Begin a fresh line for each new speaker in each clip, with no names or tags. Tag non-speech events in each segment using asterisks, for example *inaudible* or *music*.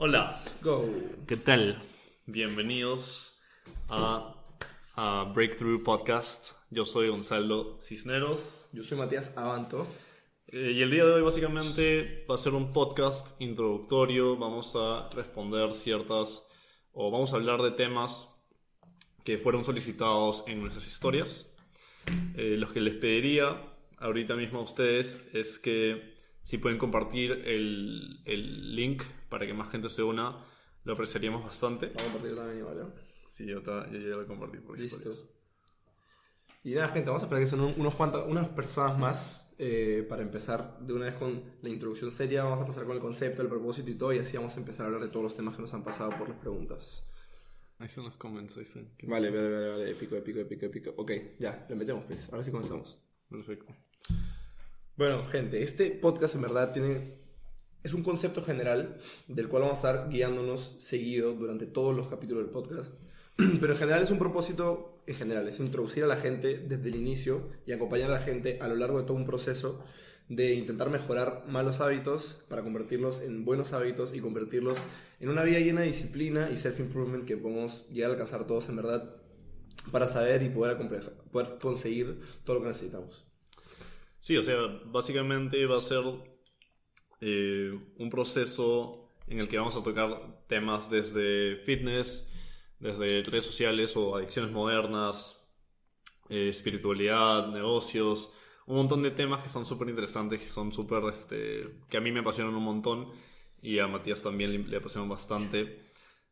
Hola,
Go.
¿qué tal? Bienvenidos a, a Breakthrough Podcast. Yo soy Gonzalo Cisneros
Yo soy Matías Abanto.
eh, y el día de hoy básicamente va a ser un podcast introductorio. Vamos a responder ciertas o vamos a hablar de temas que fueron solicitados en nuestras historias. Eh, los que les pediría ahorita mismo a ustedes es que si pueden compartir el, el link para que más gente se una, lo apreciaríamos bastante.
Vamos a partir también, ¿vale?
Sí, yo, ta- yo ya lo compartí por
Listo.
historias.
Y nada, gente, vamos a esperar que son un- unos cuantos, unas personas más eh, para empezar de una vez con la introducción seria. Vamos a pasar con el concepto, el propósito y todo, y así vamos a empezar a hablar de todos los temas que nos han pasado por las preguntas.
Ahí están los comments, ahí están. ¿Qué
Vale, vale, vale, vale, épico, épico, épico, épico. Ok, ya, le metemos, pues. Ahora sí comenzamos.
Perfecto.
Bueno, gente, este podcast en verdad tiene. Es un concepto general del cual vamos a estar guiándonos seguido durante todos los capítulos del podcast. *clears throat* Pero en general es un propósito, en general, es introducir a la gente desde el inicio y acompañar a la gente a lo largo de todo un proceso de intentar mejorar malos hábitos para convertirlos en buenos hábitos y convertirlos en una vida llena de disciplina y self-improvement que podemos llegar a alcanzar todos en verdad para saber y poder, conseguir todo lo que necesitamos.
Sí, o sea, básicamente va a ser eh, un proceso en el que vamos a tocar temas desde fitness, desde redes sociales o adicciones modernas, eh, espiritualidad, negocios, un montón de temas que son súper interesantes, que son súper, este, que a mí me apasionan un montón y a Matías también le, le apasionan bastante.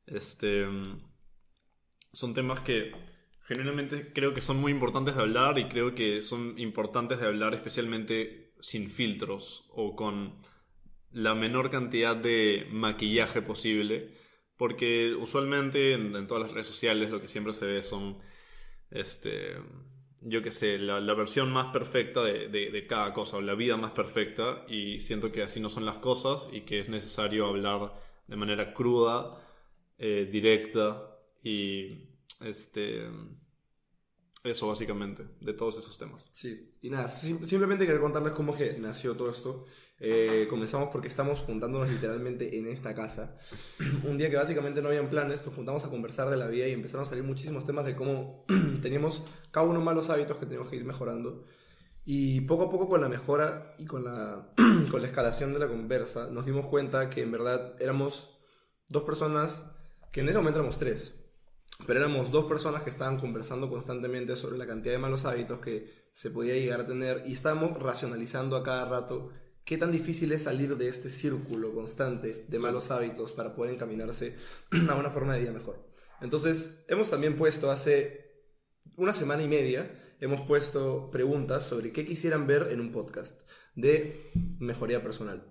Este, son temas que genuinamente creo que son muy importantes de hablar y creo que son importantes de hablar especialmente sin filtros o con la menor cantidad de maquillaje posible porque usualmente en, todas las redes sociales lo que siempre se ve son este yo que sé la, versión más perfecta de, de- de cada cosa o la vida más perfecta y siento que así no son las cosas y que es necesario hablar de manera cruda eh, directa y este eso básicamente de todos esos temas
Sí, y nada, sim- simplemente quería contarles cómo que nació todo esto. Eh, comenzamos porque estamos juntándonos literalmente en esta casa. *clears throat* Un día que básicamente no habían planes, nos juntamos a conversar de la vida y empezaron a salir muchísimos temas de cómo *clears throat* teníamos cada uno malos hábitos que teníamos que ir mejorando. Y poco a poco con la mejora y con la, *clears throat* con la escalación de la conversa, nos dimos cuenta que en verdad éramos dos personas, que en ese momento éramos tres, pero éramos dos personas que estaban conversando constantemente sobre la cantidad de malos hábitos que se podía llegar a tener y estábamos racionalizando a cada rato qué tan difícil es salir de este círculo constante de malos hábitos para poder encaminarse *clears throat* a una forma de vida mejor. Entonces, hemos también puesto hace una semana y media, hemos puesto preguntas sobre qué quisieran ver en un podcast de mejoría personal.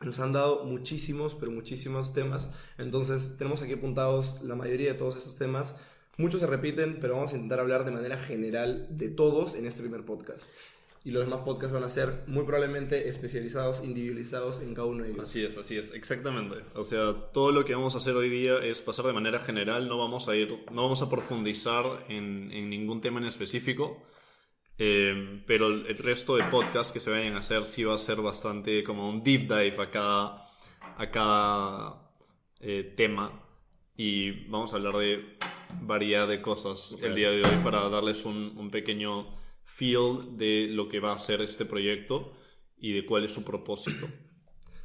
Nos han dado muchísimos, pero muchísimos temas. Entonces, tenemos aquí apuntados la mayoría de todos esos temas. Muchos se repiten, pero vamos a intentar hablar de manera general de todos en este primer podcast. Y los demás podcasts van a ser muy probablemente especializados, individualizados en cada uno de ellos.
Así es, así es, exactamente. O sea, todo lo que vamos a hacer hoy día es pasar de manera general, no vamos a ir, no vamos a profundizar en, en ningún tema en específico, eh, pero el, resto de podcasts que se vayan a hacer sí va a ser bastante como un deep dive a cada, a cada eh, tema y vamos a hablar de variedad de cosas el día de hoy para darles un, un pequeño feel de lo que va a ser este proyecto y de cuál es su propósito.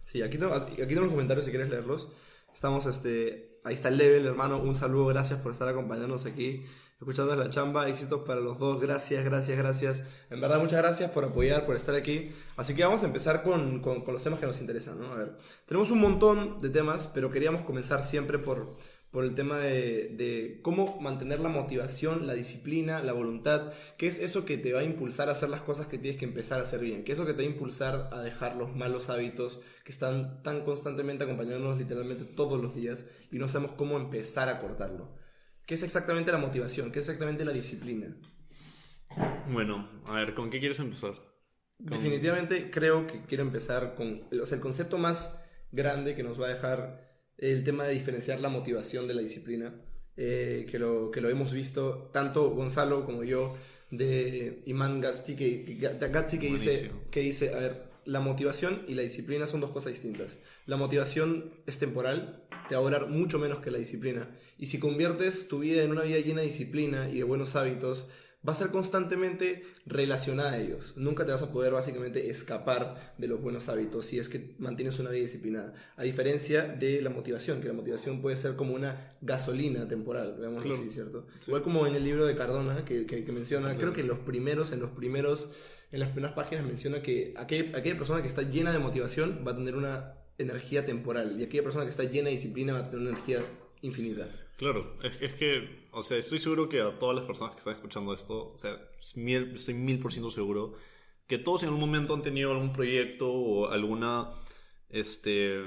Sí, aquí tengo, aquí tengo los comentarios si quieres leerlos. Estamos, este, ahí está el level, hermano. Un saludo, gracias por estar acompañándonos aquí, escuchando la chamba. Éxitos para los dos, gracias, gracias, gracias. En verdad, muchas gracias por apoyar, por estar aquí. Así que vamos a empezar con, con, con los temas que nos interesan, ¿no? A ver, tenemos un montón de temas, pero queríamos comenzar siempre por, por el tema de, de cómo mantener la motivación, la disciplina, la voluntad, qué es eso que te va a impulsar a hacer las cosas que tienes que empezar a hacer bien, qué es eso que te va a impulsar a dejar los malos hábitos que están tan constantemente acompañándonos literalmente todos los días y no sabemos cómo empezar a cortarlo. ¿Qué es exactamente la motivación? ¿Qué es exactamente la disciplina?
Bueno, a ver, ¿con qué quieres empezar?
Definitivamente creo que quiero empezar con o sea, el concepto más grande que nos va a dejar el tema de diferenciar la motivación de la disciplina, eh, que, lo, que lo hemos visto tanto Gonzalo como yo de Iman Gatsi que, que, Gatsi que dice, que dice, a ver, la motivación y la disciplina son dos cosas distintas. La motivación es temporal te va a durar mucho menos que la disciplina. Y si conviertes tu vida en una vida llena de disciplina y de buenos hábitos, va a ser constantemente relacionada a ellos. Nunca te vas a poder básicamente escapar de los buenos hábitos si es que mantienes una vida disciplinada. A diferencia de la motivación, que la motivación puede ser como una gasolina temporal, veamos así, ¿cierto? Igual como en el libro de Cardona, que, que, menciona, creo que en los primeros, en los primeros, en las primeras páginas menciona que aquella, aquella persona que está llena de motivación va a tener una energía temporal y aquella persona que está llena de disciplina va a tener una energía infinita.
Claro, es, es, que, o sea, estoy seguro que a todas las personas que están escuchando esto, o sea, estoy mil por ciento seguro que todos en algún momento han tenido algún proyecto o alguna, este,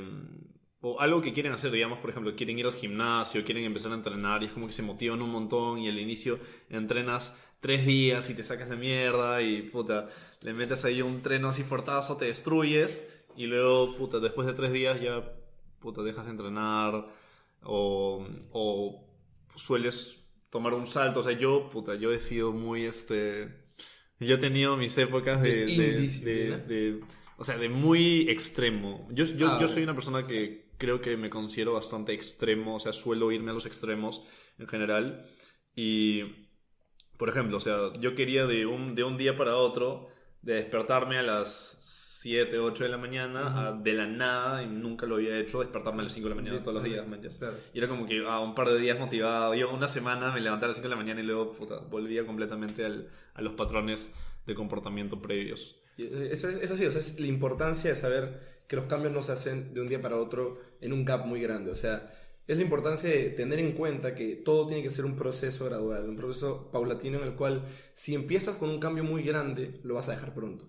o algo que quieren hacer, digamos, por ejemplo, quieren ir al gimnasio, quieren empezar a entrenar y es como que se motivan un montón y al inicio entrenas tres días y te sacas de mierda y puta, le metes ahí un treno así fortazo, te destruyes y luego, puta, después de tres días ya, puta, dejas de entrenar o, o sueles tomar un salto. O sea, yo, puta, yo he sido muy, este... Yo he tenido mis épocas de... de, o sea, de muy extremo. Yo, yo, ah, yo soy una persona que creo que me considero bastante extremo. O sea, suelo irme a los extremos en general. Y, por ejemplo, o sea, yo quería de un, de un día para otro de despertarme a las 7, 8 de la mañana de la nada y nunca lo había hecho, despertarme a las 5 de la mañana todos los días, Y era como que a un par de días motivado, yo una semana me levantaba a las 5 de la mañana y luego volvía completamente al, a los patrones de comportamiento previos.
Es, es así, o sea, es la importancia de saber que los cambios no se hacen de un día para otro en un gap muy grande, o sea, es la importancia de tener en cuenta que todo tiene que ser un proceso gradual, un proceso paulatino en el cual si empiezas con un cambio muy grande, lo vas a dejar pronto.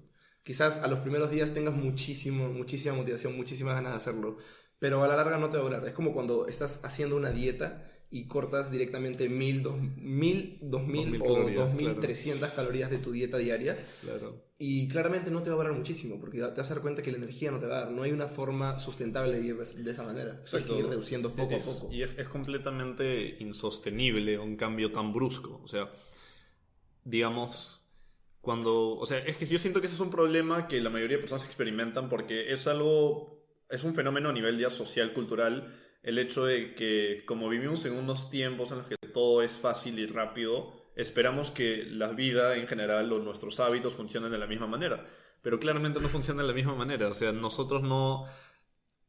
Quizás a los primeros días tengas muchísimo, muchísima motivación, muchísimas ganas de hacerlo, pero a la larga no te va a durar. Es como cuando estás haciendo una dieta y cortas directamente mil, dos mil, dos mil o dos mil trescientas calorías de tu dieta diaria. Y claramente no te va a durar muchísimo, porque te vas a dar cuenta que la energía no te va a dar. No hay una forma sustentable de vivir de, esa manera. Hay que ir reduciendo poco a poco.
Y es, es completamente insostenible un cambio tan brusco. O sea, digamos, cuando, o sea, es que yo siento que ese es un problema que la mayoría de personas experimentan porque es algo, es un fenómeno a nivel ya social, cultural, el hecho de que como vivimos en unos tiempos en los que todo es fácil y rápido, esperamos que la vida en general o nuestros hábitos funcionen de la misma manera, pero claramente no funcionan de la misma manera, o sea, nosotros no...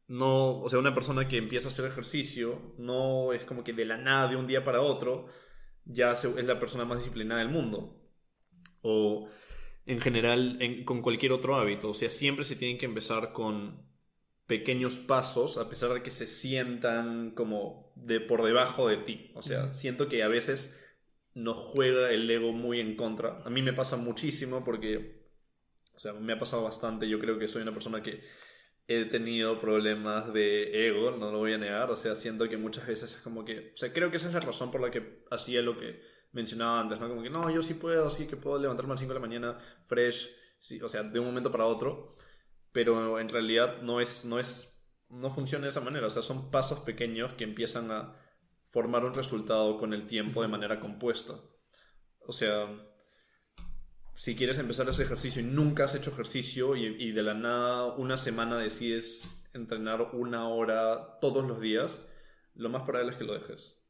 No, o sea, una persona que empieza a hacer ejercicio no es como que de la nada, de un día para otro, ya es la persona más disciplinada del mundo o en general con cualquier otro hábito. O sea, siempre se tienen que empezar con pequeños pasos, a pesar de que se sientan como de por debajo de ti. O sea, siento que a veces nos juega el ego muy en contra. A mí me pasa muchísimo porque, o sea, me ha pasado bastante. Yo creo que soy una persona que he tenido problemas de ego, no lo voy a negar. O sea, siento que muchas veces es como que, o sea, creo que esa es la razón por la que hacía lo que mencionaba antes, ¿no? Como que no, yo sí puedo, sí que puedo levantarme a las 5 de la mañana fresh, sí, o sea, de un momento para otro, pero en realidad no es, no es, no funciona de esa manera, o sea, son pasos pequeños que empiezan a formar un resultado con el tiempo de manera compuesta. O sea, si quieres empezar ese ejercicio y nunca has hecho ejercicio y, y de la nada una semana decides entrenar una hora todos los días, lo más probable es que lo dejes.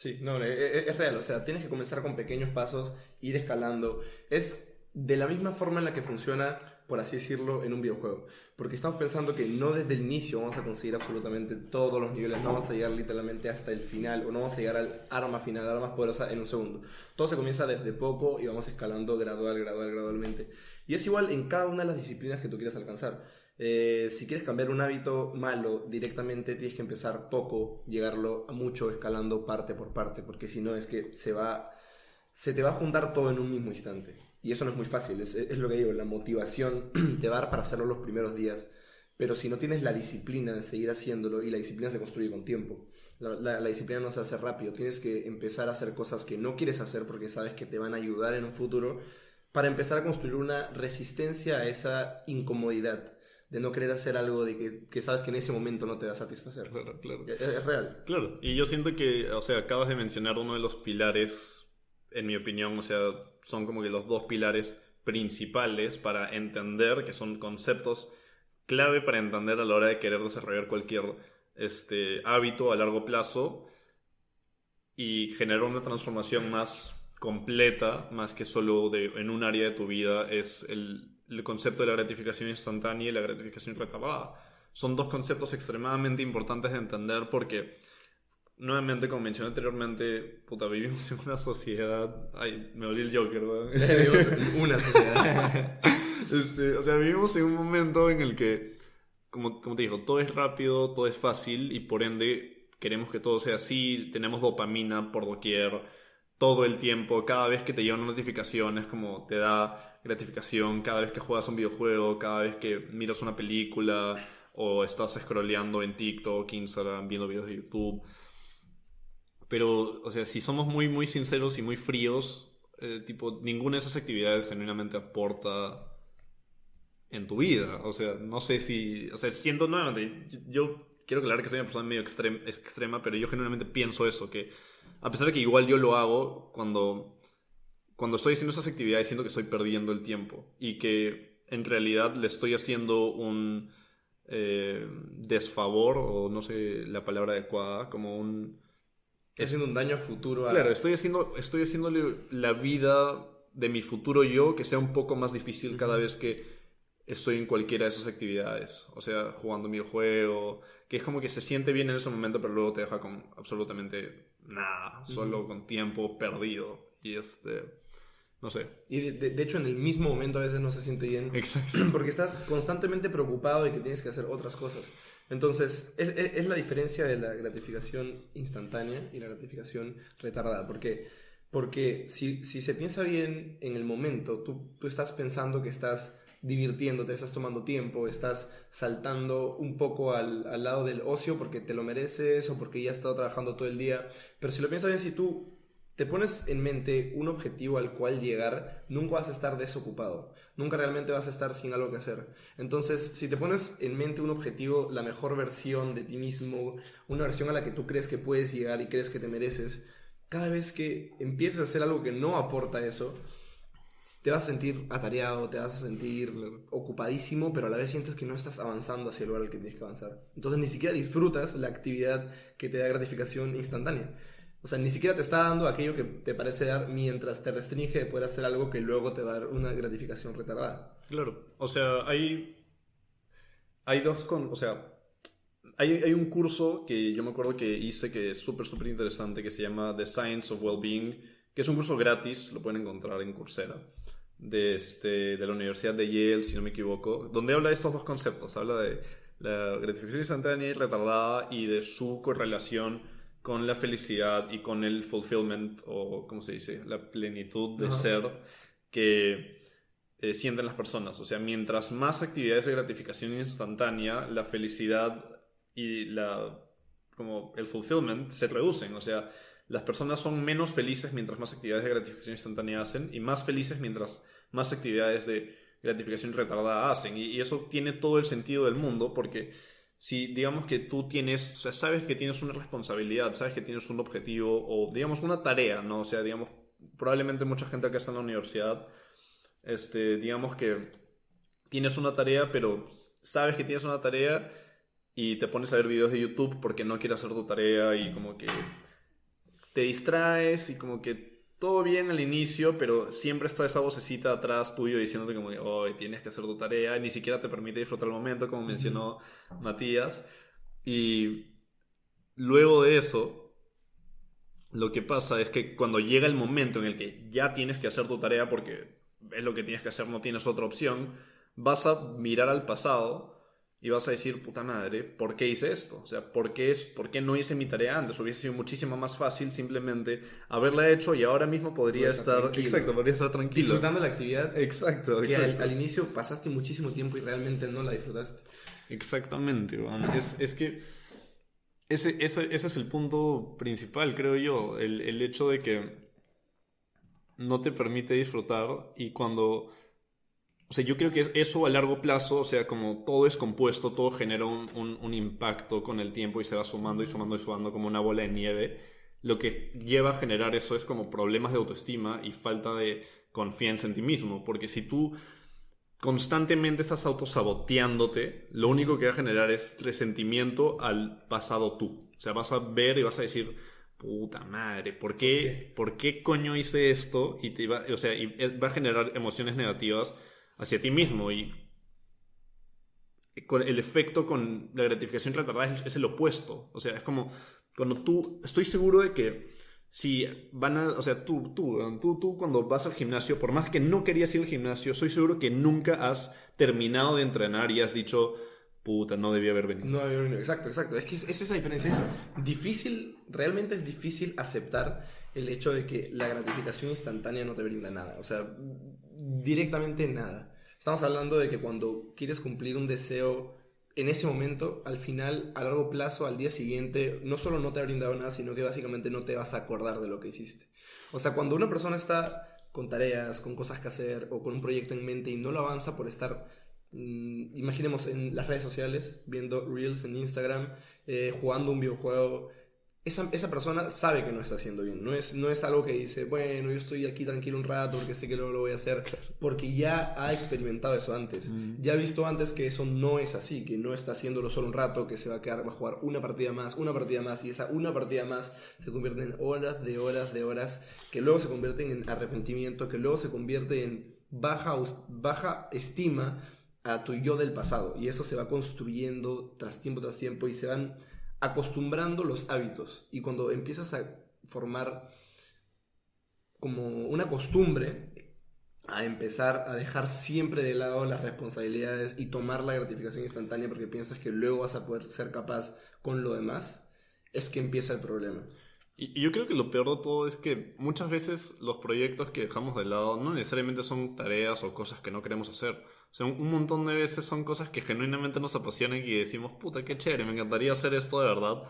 Sí, no, e, e, es, real, o sea, tienes que comenzar con pequeños pasos, ir escalando. Es de la misma forma en la que funciona, por así decirlo, en un videojuego. Porque estamos pensando que no desde el inicio vamos a conseguir absolutamente todos los niveles, no vamos a llegar literalmente hasta el final, o no vamos a llegar al arma final, al arma más poderosa en un segundo. Todo se comienza desde poco y vamos escalando gradual, gradual, gradualmente. Y es igual en cada una de las disciplinas que tú quieras alcanzar. Eh, si quieres cambiar un hábito malo directamente, tienes que empezar poco, llegarlo a mucho, escalando parte por parte, porque si no es que se va, se te va a juntar todo en un mismo instante. Y eso no es muy fácil, es, es lo que digo, la motivación *clears throat* te va a dar para hacerlo los primeros días, pero si no tienes la disciplina de seguir haciéndolo, y la disciplina se construye con tiempo, la, la, disciplina no se hace rápido, tienes que empezar a hacer cosas que no quieres hacer porque sabes que te van a ayudar en un futuro para empezar a construir una resistencia a esa incomodidad de no querer hacer algo de que, que, sabes que en ese momento no te va a satisfacer.
Claro, claro.
Es, real.
Claro, y yo siento que, o sea, acabas de mencionar uno de los pilares, en mi opinión, o sea, son como que los dos pilares principales para entender, que son conceptos clave para entender a la hora de querer desarrollar cualquier este, hábito a largo plazo y generar una transformación más completa, más que solo de, en un área de tu vida, es el, el concepto de la gratificación instantánea y la gratificación retardada. Son dos conceptos extremadamente importantes de entender porque, nuevamente, como mencioné anteriormente, puta, vivimos en una sociedad... Ay, me olí el Joker, ¿verdad?
vivimos en una sociedad. *laughs*
Este, o sea, vivimos en un momento en el que, como, como te digo, todo es rápido, todo es fácil y por ende queremos que todo sea así, tenemos dopamina por doquier todo el tiempo, cada vez que te llega una notificación es como te da gratificación, cada vez que juegas un videojuego, cada vez que miras una película o estás scrolleando en TikTok, Instagram, viendo videos de YouTube. Pero, o sea, si somos muy, muy sinceros y muy fríos, eh, tipo, ninguna de esas actividades genuinamente aporta en tu vida. O sea, no sé si. O sea, siento nuevamente. Yo quiero aclarar que soy una persona medio extrema, pero yo genuinamente pienso eso: que a pesar de que igual yo lo hago, cuando, cuando estoy haciendo esas actividades, siento que estoy perdiendo el tiempo y que en realidad le estoy haciendo un eh, desfavor, o no sé la palabra adecuada, como un.
Estoy haciendo un daño futuro a...
Claro, estoy, haciendo, estoy haciéndole la vida de mi futuro yo que sea un poco más difícil cada vez que estoy en cualquiera de esas actividades. O sea, jugando un videojuego, que es como que se siente bien en ese momento, pero luego te deja con absolutamente nada, solo con tiempo perdido. Y este. No sé.
Y de, hecho, en el mismo momento a veces no se siente bien.
Exacto. *clears throat*
Porque estás constantemente preocupado de que tienes que hacer otras cosas. Entonces, es, es, la diferencia de la gratificación instantánea y la gratificación retardada. Porque, porque si, si se piensa bien en el momento, tú, tú estás pensando que estás divirtiéndote, estás tomando tiempo, estás saltando un poco al, al, lado del ocio porque te lo mereces o porque ya has estado trabajando todo el día. Pero si lo piensas bien, si tú te pones en mente un objetivo al cual llegar, nunca vas a estar desocupado, nunca realmente vas a estar sin algo que hacer. Entonces, si te pones en mente un objetivo, la mejor versión de ti mismo, una versión a la que tú crees que puedes llegar y crees que te mereces, cada vez que empieces a hacer algo que no aporta eso, te vas a sentir atareado, te vas a sentir ocupadísimo, pero a la vez sientes que no estás avanzando hacia el lugar al que tienes que avanzar. Entonces ni siquiera disfrutas la actividad que te da gratificación instantánea. O sea, ni siquiera te está dando aquello que te parece dar mientras te restringe de poder hacer algo que luego te va a dar una gratificación retardada.
Claro, o sea, hay, hay dos con, o sea, hay, hay un curso que yo me acuerdo que hice que es súper, súper interesante que se llama The Science of Wellbeing que es un curso gratis, lo pueden encontrar en Coursera, de, este, de la Universidad de Yale, si no me equivoco, donde habla de estos dos conceptos, habla de la gratificación instantánea y retardada y de su correlación con la felicidad y con el fulfillment, o como se dice, la plenitud de ser que eh, sienten las personas. O sea, mientras más actividades de gratificación instantánea, la felicidad y la, como el fulfillment se reducen. O sea, las personas son menos felices mientras más actividades de gratificación instantánea hacen y más felices mientras más actividades de gratificación retardada hacen. Y, eso tiene todo el sentido del mundo porque si digamos que tú tienes, o sea, sabes que tienes una responsabilidad, sabes que tienes un objetivo o digamos una tarea, ¿no? O sea, digamos, probablemente mucha gente acá está en la universidad, este, digamos que tienes una tarea, pero sabes que tienes una tarea y te pones a ver videos de YouTube porque no quieres hacer tu tarea y como que te distraes y como que todo bien al inicio, pero siempre está esa vocecita atrás tuyo diciéndote como oh, tienes que hacer tu tarea, y ni siquiera te permite disfrutar el momento, como mencionó Matías. Y luego de eso, lo que pasa es que cuando llega el momento en el que ya tienes que hacer tu tarea porque es lo que tienes que hacer, no tienes otra opción, vas a mirar al pasado y vas a decir, puta madre, ¿por qué hice esto? O sea, ¿por qué, es, ¿por qué no hice mi tarea antes? Hubiese sido muchísimo más fácil simplemente haberla hecho y ahora mismo podría estar,
exacto, podría estar tranquilo. Disfrutando la actividad.
Exacto,
que Al, inicio pasaste muchísimo tiempo y realmente no la disfrutaste.
Exactamente, es, es, que ese, ese, ese, es el punto principal, creo yo, el, el hecho de que no te permite disfrutar y cuando o sea, yo creo que eso a largo plazo, o sea, como todo es compuesto, todo genera un, un, impacto con el tiempo y se va sumando y sumando y sumando como una bola de nieve. Lo que lleva a generar eso es como problemas de autoestima y falta de confianza en ti mismo. Porque si tú constantemente estás autosaboteándote, lo único que va a generar es resentimiento al pasado tú. O sea, vas a ver y vas a decir, puta madre, ¿por qué, ¿por qué coño hice esto? Y te va, o sea, y va a generar emociones negativas hacia ti mismo y con el efecto con la gratificación retardada es, el opuesto. O sea, es como cuando tú, estoy seguro de que si van a, o sea, tú, tú, tú, tú cuando vas al gimnasio, por más que no querías ir al gimnasio, soy seguro que nunca has terminado de entrenar y has dicho, puta, no debía haber venido.
No debía haber venido, exacto, exacto. Es que es, es esa diferencia. Es difícil, realmente es difícil aceptar el hecho de que la gratificación instantánea no te brinda nada. O sea, directamente nada. Estamos hablando de que cuando quieres cumplir un deseo en ese momento, al final, a largo plazo, al día siguiente, no solo no te ha brindado nada, sino que básicamente no te vas a acordar de lo que hiciste. O sea, cuando una persona está con tareas, con cosas que hacer o con un proyecto en mente y no lo avanza por estar, mm, imaginemos en las redes sociales, viendo reels en Instagram, eh, jugando un videojuego, esa, esa, persona sabe que no está haciendo bien. No es, no es algo que dice, bueno, yo estoy aquí tranquilo un rato porque sé que luego lo voy a hacer. Porque ya ha experimentado eso antes.
Mm.
Ya ha visto antes que eso no es así, que no está haciéndolo solo un rato, que se va a quedar, va a jugar una partida más, una partida más, y esa una partida más se convierte en horas de horas de horas, que luego se convierten en arrepentimiento, que luego se convierte en baja, baja estima a tu yo del pasado. Y eso se va construyendo tras tiempo tras tiempo y se van acostumbrando los hábitos. Y cuando empiezas a formar como una costumbre a empezar a dejar siempre de lado las responsabilidades y tomar la gratificación instantánea porque piensas que luego vas a poder ser capaz con lo demás, es que empieza el problema.
Y yo creo que lo peor de todo es que muchas veces los proyectos que dejamos de lado no necesariamente son tareas o cosas que no queremos hacer. O sea, un montón de veces son cosas que genuinamente nos apasionan y decimos, puta, qué chévere, me encantaría hacer esto de verdad.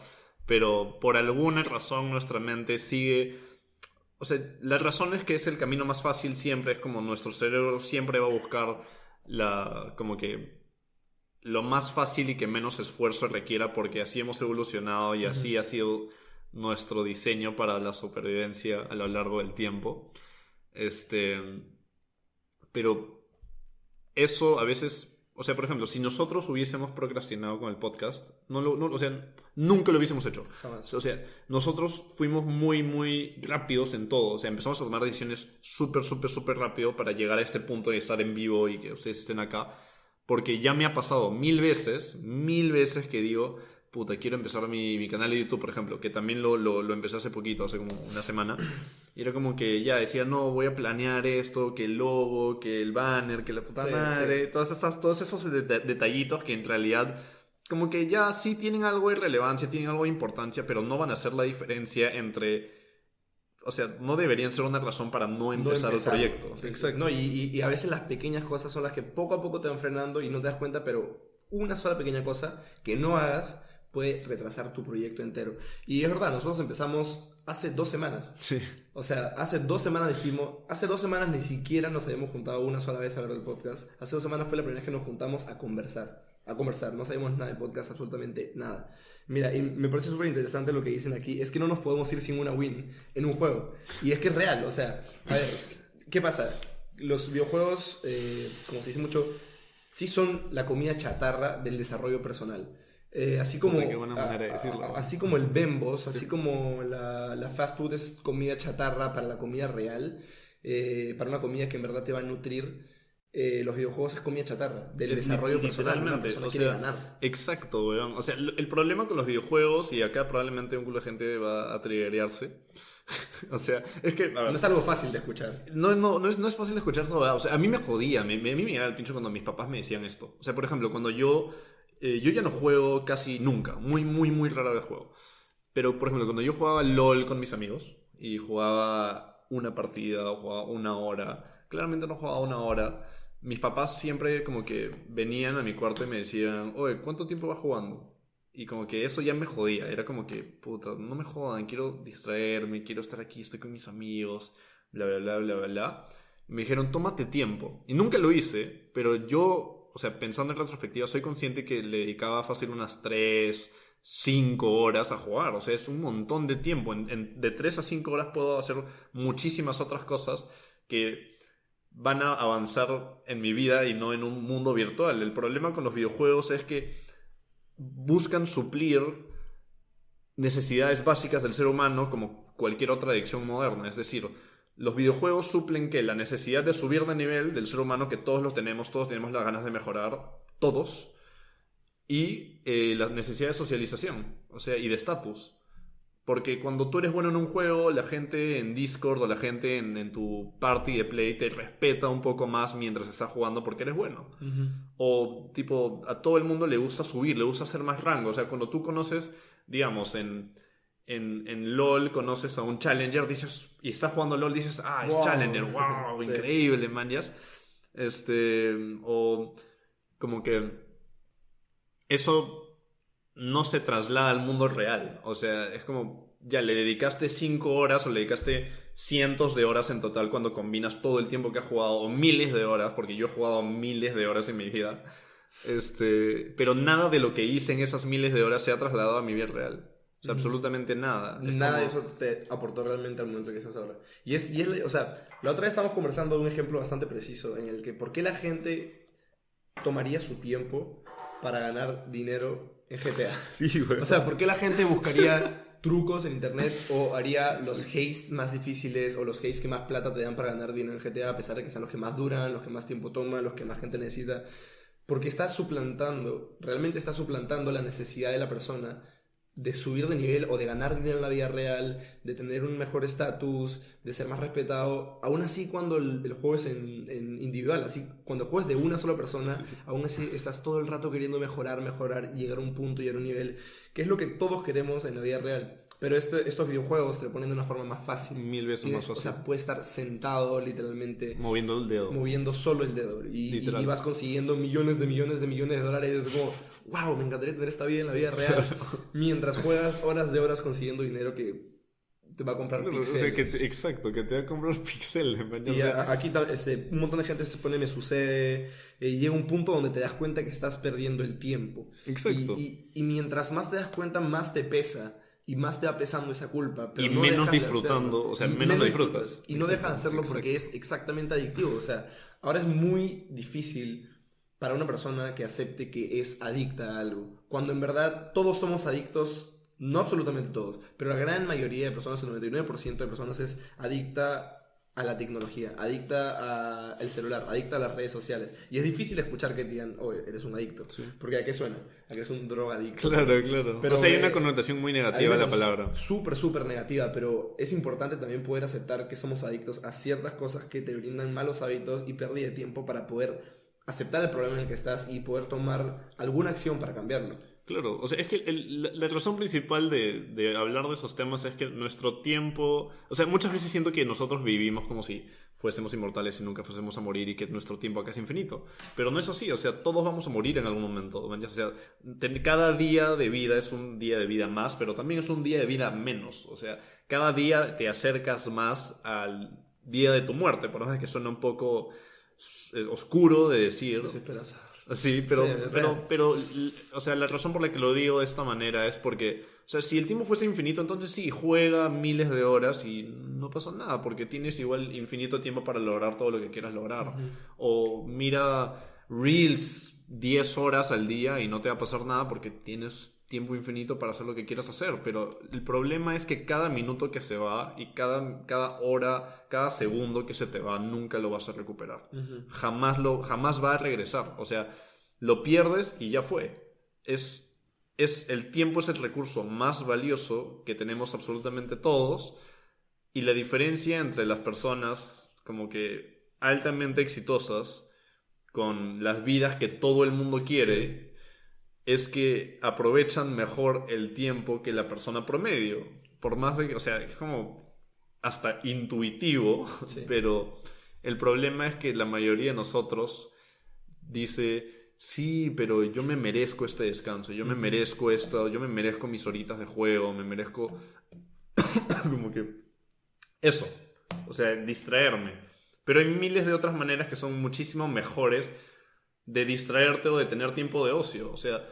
Pero por alguna razón nuestra mente sigue... O sea, la razón es que es el camino más fácil siempre, es como nuestro cerebro siempre va a buscar la... como que lo más fácil y que menos esfuerzo requiera porque así hemos evolucionado y así ha sido nuestro diseño para la supervivencia a lo largo del tiempo. Este, pero eso a veces, o sea, por ejemplo, si nosotros hubiésemos procrastinado con el podcast, no lo, no, o sea, nunca lo hubiésemos hecho.
Jamás.
O sea, nosotros fuimos muy, muy rápidos en todo. O sea, empezamos a tomar decisiones súper, súper, súper rápido para llegar a este punto de estar en vivo y que ustedes estén acá. Porque ya me ha pasado mil veces, mil veces que digo, puta, quiero empezar mi, mi, canal de YouTube, por ejemplo, que también lo, lo, lo, empecé hace poquito, hace como una semana. Y era como que ya decía, no, voy a planear esto, que el logo, que el banner, que la puta
Sí,
madre,
sí.
Todas estas, todos esos det- detallitos que en realidad como que ya sí tienen algo de relevancia, tienen algo de importancia, pero no van a hacer la diferencia entre... O sea, no deberían ser una razón para no
No
empezar,
empezar.
el proyecto.
Sí, exacto. No, y, y- y a veces las pequeñas cosas son las que poco a poco te van frenando y no te das cuenta, pero una sola pequeña cosa que no hagas puede retrasar tu proyecto entero. Y es verdad, nosotros empezamos hace dos semanas.
Sí.
O sea, hace dos semanas dijimos, hace dos semanas ni siquiera nos habíamos juntado una sola vez a ver el podcast. Hace dos semanas fue la primera vez que nos juntamos a conversar. A conversar, no sabíamos nada del podcast, absolutamente nada. Mira, y me parece súper interesante lo que dicen aquí, es que no nos podemos ir sin una win en un juego. Y es que es real, o sea, a ver, ¿qué pasa? Los videojuegos, eh, como se dice mucho, sí son la comida chatarra del desarrollo personal. Eh, así como a-
decirlo,
a-
¿no?
así como el Bembos, así como la, la fast food es comida chatarra para la comida real, eh, para una comida que en verdad te va a nutrir, eh, los videojuegos es comida chatarra, del
Es
desarrollo personal. Una persona
o
quiere
sea,
ganar.
Exacto, weón. O sea, el problema con los videojuegos, y acá probablemente un culo de gente va a triggerearse. *laughs* o sea, es que, ver,
No es algo fácil de escuchar.
no, no, no, es, no es fácil de escuchar verdad. O sea, a mí me jodía, me, me- a mí me llegaba el pincho cuando mis papás me decían esto. O sea, por ejemplo, cuando yo, eh, yo ya no juego casi nunca, muy, muy, muy rara vez juego. Pero, por ejemplo, cuando yo jugaba LOL con mis amigos y jugaba una partida o jugaba una hora, claramente no jugaba una hora. Mis papás siempre como que venían a mi cuarto y me decían, oye, ¿cuánto tiempo vas jugando? Y como que eso ya me jodía, era como que, puta, no me jodan, quiero distraerme, quiero estar aquí, estoy con mis amigos, bla, bla, bla, bla, bla. Me dijeron, tómate tiempo. Y nunca lo hice, pero yo, o sea, pensando en retrospectiva, soy consciente que le dedicaba fácil unas 3, 5 horas a jugar. O sea, es un montón de tiempo. En- de 3 a 5 horas puedo hacer muchísimas otras cosas que van a avanzar en mi vida y no en un mundo virtual. El problema con los videojuegos es que buscan suplir necesidades básicas del ser humano como cualquier otra adicción moderna. Es decir, los videojuegos suplen que la necesidad de subir de nivel del ser humano, que todos los tenemos, todos tenemos las ganas de mejorar, todos, y eh, la necesidad de socialización, o sea, y de estatus. Porque cuando tú eres bueno en un juego, la gente en Discord o la gente en, tu party de play te respeta un poco más mientras estás jugando porque eres bueno. O tipo, a todo el mundo le gusta subir, le gusta hacer más rango. O sea, cuando tú conoces, digamos, en, en, LOL conoces a un Challenger dices, y estás jugando LOL, dices, ah, es Challenger, *laughs* wow, increíble, man, Este, o como que eso no se traslada al mundo real. O sea, es como, ya le dedicaste 5 horas o le dedicaste cientos de horas en total cuando combinas todo el tiempo que has jugado, o miles de horas, porque yo he jugado miles de horas en mi vida. Este, pero nada de lo que hice en esas miles de horas se ha trasladado a mi vida real. O sea, absolutamente nada.
nada de eso te aportó realmente al momento que estás ahora. Y es, y es, o sea, la otra vez estamos conversando de un ejemplo bastante preciso en el que por qué la gente tomaría su tiempo para ganar dinero en GTA. *laughs*
Sí, güey.
O sea, ¿por qué la gente buscaría trucos en internet o haría los haste más difíciles o los haste que más plata te dan para ganar dinero en GTA a pesar de que sean los que más duran, los que más tiempo toman, los que más gente necesita? Porque estás suplantando, realmente estás suplantando la necesidad de la persona de subir de nivel o de ganar dinero en la vida real, de tener un mejor estatus, de ser más respetado, aún así cuando el, juego es en, individual, así cuando juegas de una sola persona, aún así estás todo el rato queriendo mejorar, mejorar, llegar a un punto, llegar a un nivel, que es lo que todos queremos en la vida real. Pero este, estos videojuegos te lo ponen de una forma más fácil.
Mil veces más fácil.
O sea, puedes estar sentado literalmente.
Moviendo el dedo.
Moviendo solo el dedo. Y, y, vas consiguiendo millones de millones de millones de dólares. Es como, wow, me encantaría tener esta vida en la vida real. *laughs* Mientras juegas horas de horas consiguiendo dinero que te va a comprar
exacto, que te va a comprar *laughs* pixeles.
Y aquí este, un montón de gente se pone, me sucede. eh, llega un punto donde te das cuenta que estás perdiendo el tiempo.
Exacto.
Y, y mientras más te das cuenta, más te pesa y más te va pesando esa culpa.
Pero y menos disfrutando, o sea, menos, disfrutas.
Y no dejas de hacerlo porque es exactamente adictivo. O sea, ahora es muy difícil para una persona que acepte que es adicta a algo. Cuando en verdad todos somos adictos, no absolutamente todos, pero la gran mayoría de personas, el 99% de personas es adicta a la tecnología, adicta al celular, adicta a las redes sociales. Y es difícil escuchar que digan, oh, eres un adicto. Porque ¿a qué suena? A que eres un drogadicto.
Claro, claro. Pero o sea, hay una connotación muy negativa a la palabra.
Súper, súper negativa, pero es importante también poder aceptar que somos adictos a ciertas cosas que te brindan malos hábitos y pérdida de tiempo para poder aceptar el problema en el que estás y poder tomar alguna acción para cambiarlo.
Claro, o sea, es que la, razón principal de, hablar de esos temas es que nuestro tiempo, o sea, muchas veces siento que nosotros vivimos como si fuésemos inmortales y nunca fuésemos a morir y que nuestro tiempo acá es infinito, pero no es así, o sea, todos vamos a morir en algún momento, o sea, cada día de vida es un día de vida más, pero también es un día de vida menos, o sea, cada día te acercas más al día de tu muerte, por más que suena un poco eh, oscuro de decir. Sí, pero, pero, pero, o sea, la razón por la que lo digo de esta manera es porque, o sea, si el tiempo fuese infinito, entonces sí, juega miles de horas y no pasa nada, porque tienes igual infinito tiempo para lograr todo lo que quieras lograr. O mira Reels 10 horas al día y no te va a pasar nada porque tienes tiempo infinito para hacer lo que quieras hacer, pero el problema es que cada minuto que se va y cada, cada hora, cada segundo que se te va, nunca lo vas a recuperar. jamás, lo, jamás va a regresar. O sea, lo pierdes y ya fue. Es, es, el tiempo es el recurso más valioso que tenemos absolutamente todos y la diferencia entre las personas como que altamente exitosas con las vidas que todo el mundo quiere es que aprovechan mejor el tiempo que la persona promedio. Por más de que, o sea, es como hasta intuitivo, *laughs* pero el problema es que la mayoría de nosotros dice, sí, pero yo me merezco este descanso, yo me merezco esto, yo me merezco mis horitas de juego, me merezco *coughs* como que eso, o sea, distraerme. Pero hay miles de otras maneras que son muchísimo mejores de distraerte o de tener tiempo de ocio. O sea,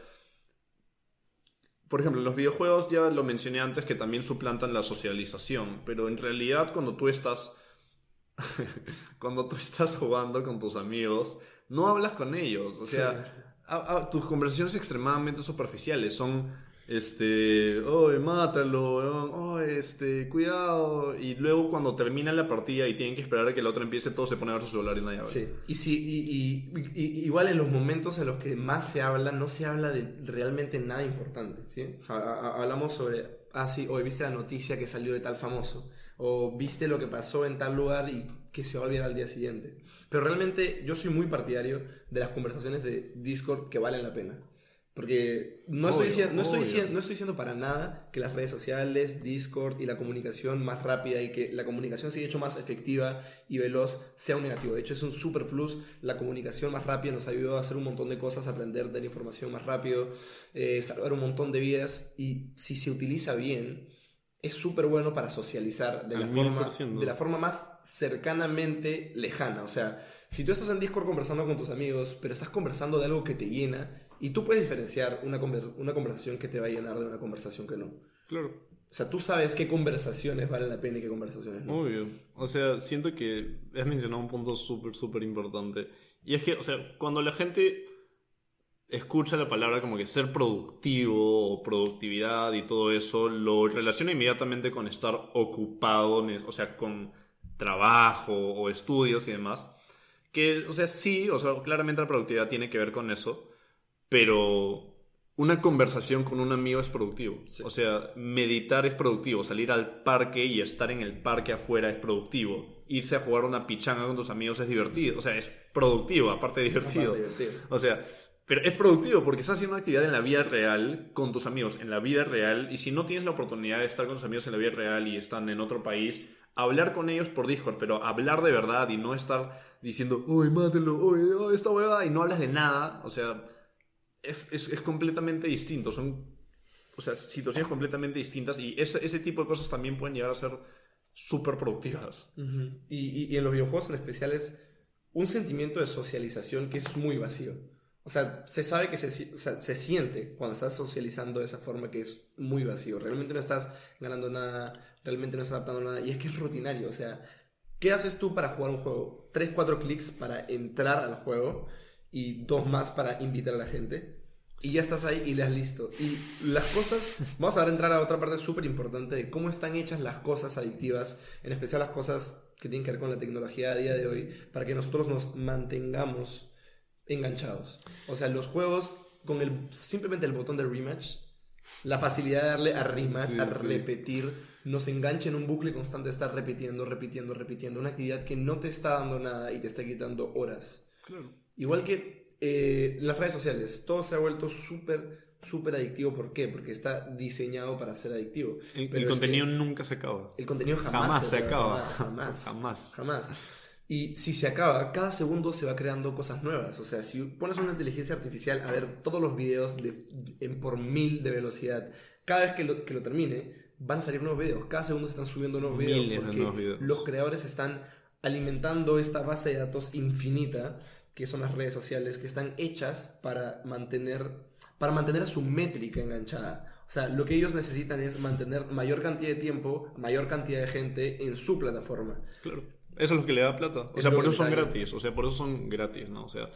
por ejemplo, los videojuegos ya lo mencioné antes que también suplantan la socialización, pero en realidad cuando tú estás *laughs* cuando tú estás jugando con tus amigos, no hablas con ellos. O sea,
Sí, sí.
a- a- tus conversaciones extremadamente superficiales son, este, oye, mátalo, weón, oye, este, cuidado. Y luego cuando termina la partida y tienen que esperar a que el otro empiece, todo se pone a ver su celular y nadie habla.
Sí, y, si, y, y- igual en los momentos en los que más se habla, no se habla de realmente nada importante. ¿sí? Hablamos sobre, ah, sí, hoy viste la noticia que salió de tal famoso, o viste lo que pasó en tal lugar y que se va a olvidar al día siguiente. Pero realmente yo soy muy partidario de las conversaciones de Discord que valen la pena. Porque no estoy,
Obvio,
diciendo, no, estoy diciendo, no estoy diciendo para nada que las redes sociales, Discord y la comunicación más rápida y que la comunicación se haya hecho más efectiva y veloz sea un negativo. De hecho, es un super plus. La comunicación más rápida nos ayudó a hacer un montón de cosas, aprender de la información más rápido, eh, salvar un montón de vidas. Y si se utiliza bien, es súper bueno para socializar de la, forma,
1000%.
de la forma más cercanamente lejana. O sea, si tú estás en Discord conversando con tus amigos, pero estás conversando de algo que te llena, y tú puedes diferenciar una, conver- una conversación que te va a llenar de una conversación que no.
Claro.
O sea, tú sabes qué conversaciones valen la pena y qué conversaciones no.
Obvio. O sea, siento que has mencionado un punto súper, súper importante. Y es que, o sea, cuando la gente escucha la palabra como que ser productivo o productividad y todo eso, lo relaciona inmediatamente con estar ocupado, o sea, con trabajo o estudios y demás. Que, o sea, sí, o sea, claramente la productividad tiene que ver con eso, pero una conversación con un amigo es productivo.
Sí.
O sea, meditar es productivo, salir al parque y estar en el parque afuera es productivo. Irse a jugar una pichanga con tus amigos es divertido, o sea, es productivo, aparte de divertido.
Aparte, divertido.
O sea, pero es productivo porque estás haciendo una actividad en la vida real con tus amigos, en la vida real. Y si no tienes la oportunidad de estar con tus amigos en la vida real y están en otro país, hablar con ellos por Discord, pero hablar de verdad y no estar diciendo, uy, mátelo, uy, oh, esta huevada, y no hablas de nada. O sea, es, es, es completamente distinto. Son, o sea, situaciones completamente distintas y ese, ese tipo de cosas también pueden llegar a ser súper productivas.
Y, y- en los videojuegos en especial es un sentimiento de socialización que es muy vacío. O sea, se sabe que se, o se siente cuando estás socializando de esa forma que es muy vacío. Realmente no estás ganando nada, realmente no estás adaptando nada. Y es que es rutinario. O sea, ¿qué haces tú para jugar un juego? Tres, cuatro clics para entrar al juego y dos más para invitar a la gente. Y ya estás ahí y le has listo. Y las cosas, *laughs* vamos a entrar a otra parte súper importante de cómo están hechas las cosas adictivas, en especial las cosas que tienen que ver con la tecnología a día de hoy, para que nosotros nos mantengamos enganchados. O sea, los juegos con el simplemente el botón de rematch, la facilidad de darle a rematch,
Sí,
a
sí.
repetir, nos engancha en un bucle constante de estar repitiendo, repitiendo, repitiendo, una actividad que no te está dando nada y te está quitando horas.
Claro.
Igual que eh, las redes sociales, todo se ha vuelto súper, súper adictivo. ¿Por qué? Porque está diseñado para ser adictivo.
El, el
Pero es
contenido
que
nunca se acaba.
el contenido jamás,
Jamás se acaba. *laughs*
Jamás, jamás,
Jamás.
Y si se acaba, cada segundo se va creando cosas nuevas. O sea, si pones una inteligencia artificial a ver todos los videos de, en por mil de velocidad, cada vez que lo, que lo termine, van a salir nuevos videos. Cada segundo se están subiendo nuevos videos.
Miles
porque
nuevos videos.
los creadores están alimentando esta base de datos infinita, que son las redes sociales, que están hechas para mantener, para mantener su métrica enganchada. O sea, lo que ellos necesitan es mantener mayor cantidad de tiempo, mayor cantidad de gente en su plataforma.
Claro. Eso es lo que le da plata. O
Es
sea, por eso son gratis. O sea, por eso son gratis, ¿no? O sea,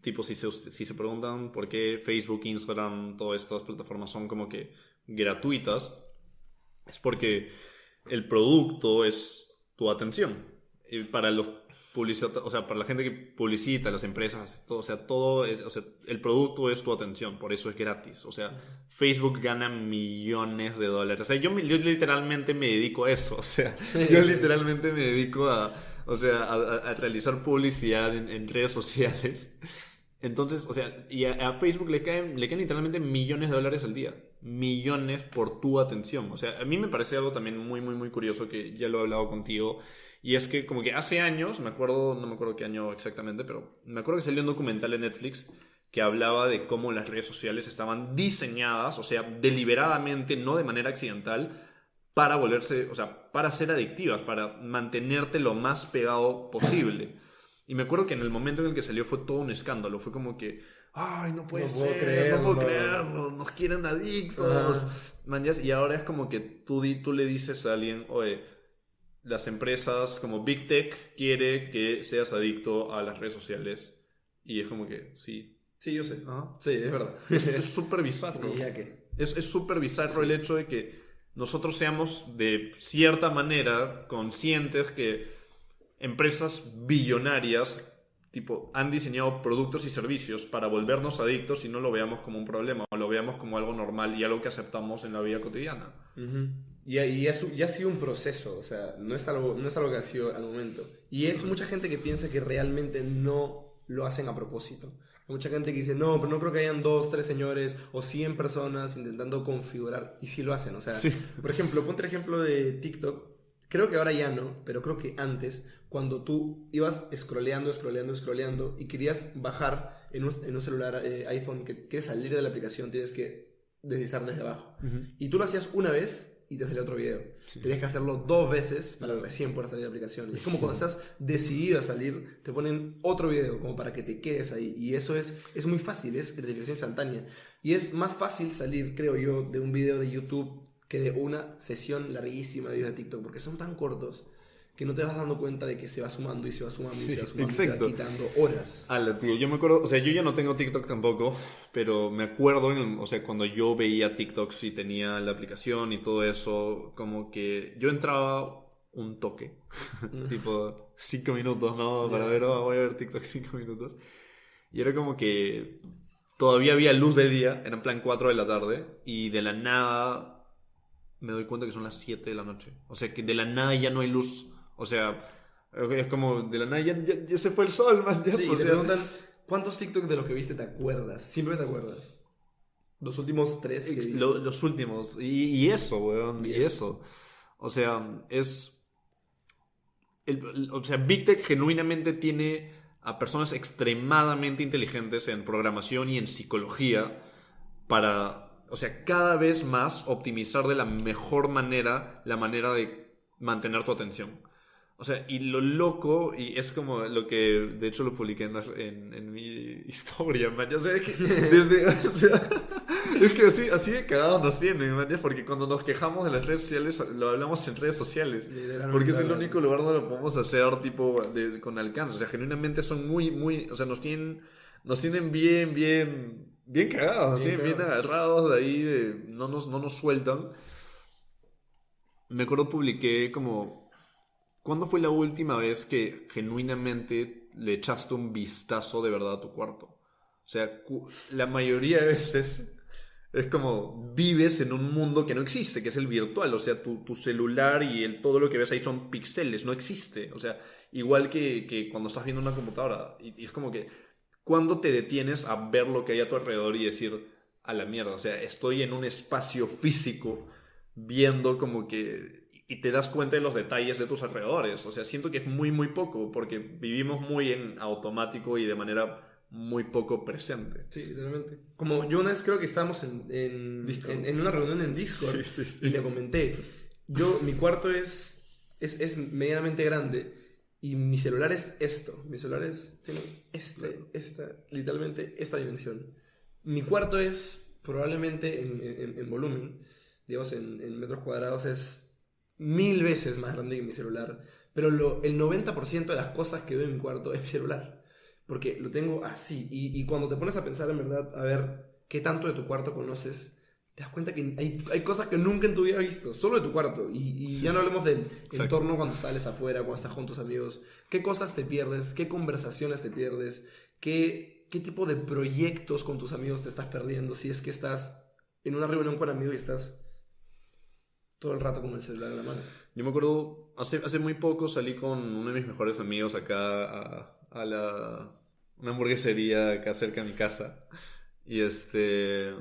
tipo, si se, si se preguntan por qué Facebook, Instagram, todas estas plataformas son como que gratuitas, es porque el producto es tu atención. Y para los publicita- o sea, para la gente que publicita, las empresas, todo, o sea, todo, eh, o sea, el producto es tu atención, por eso es gratis. O sea, Facebook gana millones de dólares. O sea, yo, yo literalmente me dedico a eso. *laughs* O sea, yo literalmente me dedico a, o sea, a, a- a realizar publicidad en, en redes sociales. Entonces, o sea, y a, a Facebook le caen, le caen literalmente millones de dólares al día. Millones por tu atención. O sea, a mí me parece algo también muy, muy, muy curioso que ya lo he hablado contigo. Y es que como que hace años, me acuerdo, no me acuerdo qué año exactamente, pero me acuerdo que salió un documental en Netflix que hablaba de cómo las redes sociales estaban diseñadas, o sea, deliberadamente, no de manera accidental, para volverse, o sea, para ser adictivas, para mantenerte lo más pegado posible. Y me acuerdo que en el momento en el que salió fue todo un escándalo, fue como que, ay, no puede
No puedo
ser,
creerlo".
no puedo creerlo, nos quieren adictos. Man, ya- y ahora es como que tú, tú le dices a alguien, oye, las empresas como Big Tech quiere que seas adicto a las redes sociales. Y es como que, sí.
Sí, yo sé.
Ajá.
Sí, es verdad.
Es *laughs* súper bizarro. Es es súper bizarro el hecho de que nosotros seamos de cierta manera conscientes que empresas billonarias tipo han diseñado productos y servicios para volvernos adictos y no lo veamos como un problema o lo veamos como algo normal y algo que aceptamos en la vida cotidiana.
Ujú. Y, y es- ya ha sido un proceso, o sea, no es, algo, no es algo que ha sido al momento. Y es mucha gente que piensa que realmente no lo hacen a propósito. Hay Mucha gente que dice, no, pero no creo que hayan dos, tres señores o 100 personas intentando configurar. Y sí lo hacen, o sea,
Sí.
por ejemplo, ponte el ejemplo de TikTok. Creo que ahora ya no, pero creo que antes, cuando tú ibas scrolleando, scrolleando, scrolleando y querías bajar en un, en un celular eh, iPhone que quieres salir de la aplicación, tienes que deslizar desde abajo. Y tú lo hacías una vez y te salía otro video. Tenías que hacerlo dos veces para recién poder salir la aplicación. Y es como cuando estás decidido a salir, te ponen otro video como para que te quedes ahí. Y eso es, es muy fácil, es gratificación instantánea. Y es más fácil salir, creo yo, de un video de YouTube que de una sesión larguísima de videos de TikTok, porque son tan cortos que no te vas dando cuenta de que se va sumando y se va sumando y
Sí,
se va sumando y te
exacto.
va quitando horas.
Ala, tío, yo me acuerdo, o sea, yo ya no tengo TikTok tampoco, pero me acuerdo, en el- o sea, cuando yo veía TikToks y tenía la aplicación y todo eso, como que yo entraba un toque, *laughs* tipo cinco minutos, ¿no? Para ver, oh, voy a ver TikTok cinco minutos. Y era como que todavía había luz de día, era en plan 4 de la tarde, y de la nada me doy cuenta que son las 7 de la noche. O sea, que de la nada ya no hay luz. O sea, es como de la nada ya, ya- ya se fue el sol, man. ya,
Sí,
o
y te
sea,
preguntan, ¿cuántos TikToks de los que viste te acuerdas? Siempre te acuerdas. Los últimos tres que
Ex-
viste.
lo- los últimos. Y, y eso, weón. Y,
Y
eso.
eso.
O sea, es. el- el- o sea, Big Tech genuinamente tiene a personas extremadamente inteligentes en programación y en psicología para, o sea, cada vez más optimizar de la mejor manera la manera de mantener tu atención. O sea, y lo loco, y es como lo que de hecho lo publiqué en, en- en mi *laughs* historia, man. O sea, es que *laughs* desde. o sea, *laughs* es que así, así de cagados nos tienen, man. ya, Porque cuando nos quejamos de las redes sociales, lo hablamos en redes sociales. Porque es el único lugar donde lo podemos hacer, tipo, de- con alcance. O sea, genuinamente son muy, muy. O sea, nos tienen, nos tienen bien, bien. Bien cagados,
Bien
tienen bien agarrados de ahí, de- no, nos, no nos sueltan. Me acuerdo publiqué como. ¿Cuándo fue la última vez que genuinamente le echaste un vistazo de verdad a tu cuarto? O sea, la mayoría de veces es como vives en un mundo que no existe, que es el virtual. O sea, tu, celular y todo lo que ves ahí son píxeles, no existe. O sea, igual que, cuando estás viendo una computadora. Y es como que, ¿cuándo te detienes a ver lo que hay a tu alrededor y decir, a la mierda? O sea, estoy en un espacio físico viendo como que... Y te das cuenta de los detalles de tus alrededores. O sea, siento que es muy, muy poco, porque vivimos muy en automático y de manera muy poco presente.
Sí, literalmente. Como yo una vez creo que estábamos en, en, en- en una reunión en Discord
Sí, sí, sí.
y le comenté, yo, mi cuarto es, es, es medianamente grande y mi celular es esto. Mi celular es, tiene este, esta, literalmente esta dimensión. Mi cuarto es probablemente en, en- en volumen, digamos en, en metros cuadrados, es mil veces más grande que mi celular. Pero lo, el 90% de las cosas que veo en mi cuarto es mi celular. Porque lo tengo así. Y, y cuando te pones a pensar en verdad, a ver qué tanto de tu cuarto conoces, te das cuenta que hay, hay cosas que nunca en tu vida has visto, solo de tu cuarto. Y, y ya no hablemos del entorno cuando sales afuera, cuando estás con tus amigos. ¿Qué cosas te pierdes? ¿Qué conversaciones te pierdes? ¿Qué, qué tipo de proyectos con tus amigos te estás perdiendo si es que estás en una reunión con amigos y estás todo el rato con el celular en la mano?
Yo me acuerdo, hace, hace muy poco salí con uno de mis mejores amigos acá a, a la, una hamburguesería acá cerca de mi casa. Y este...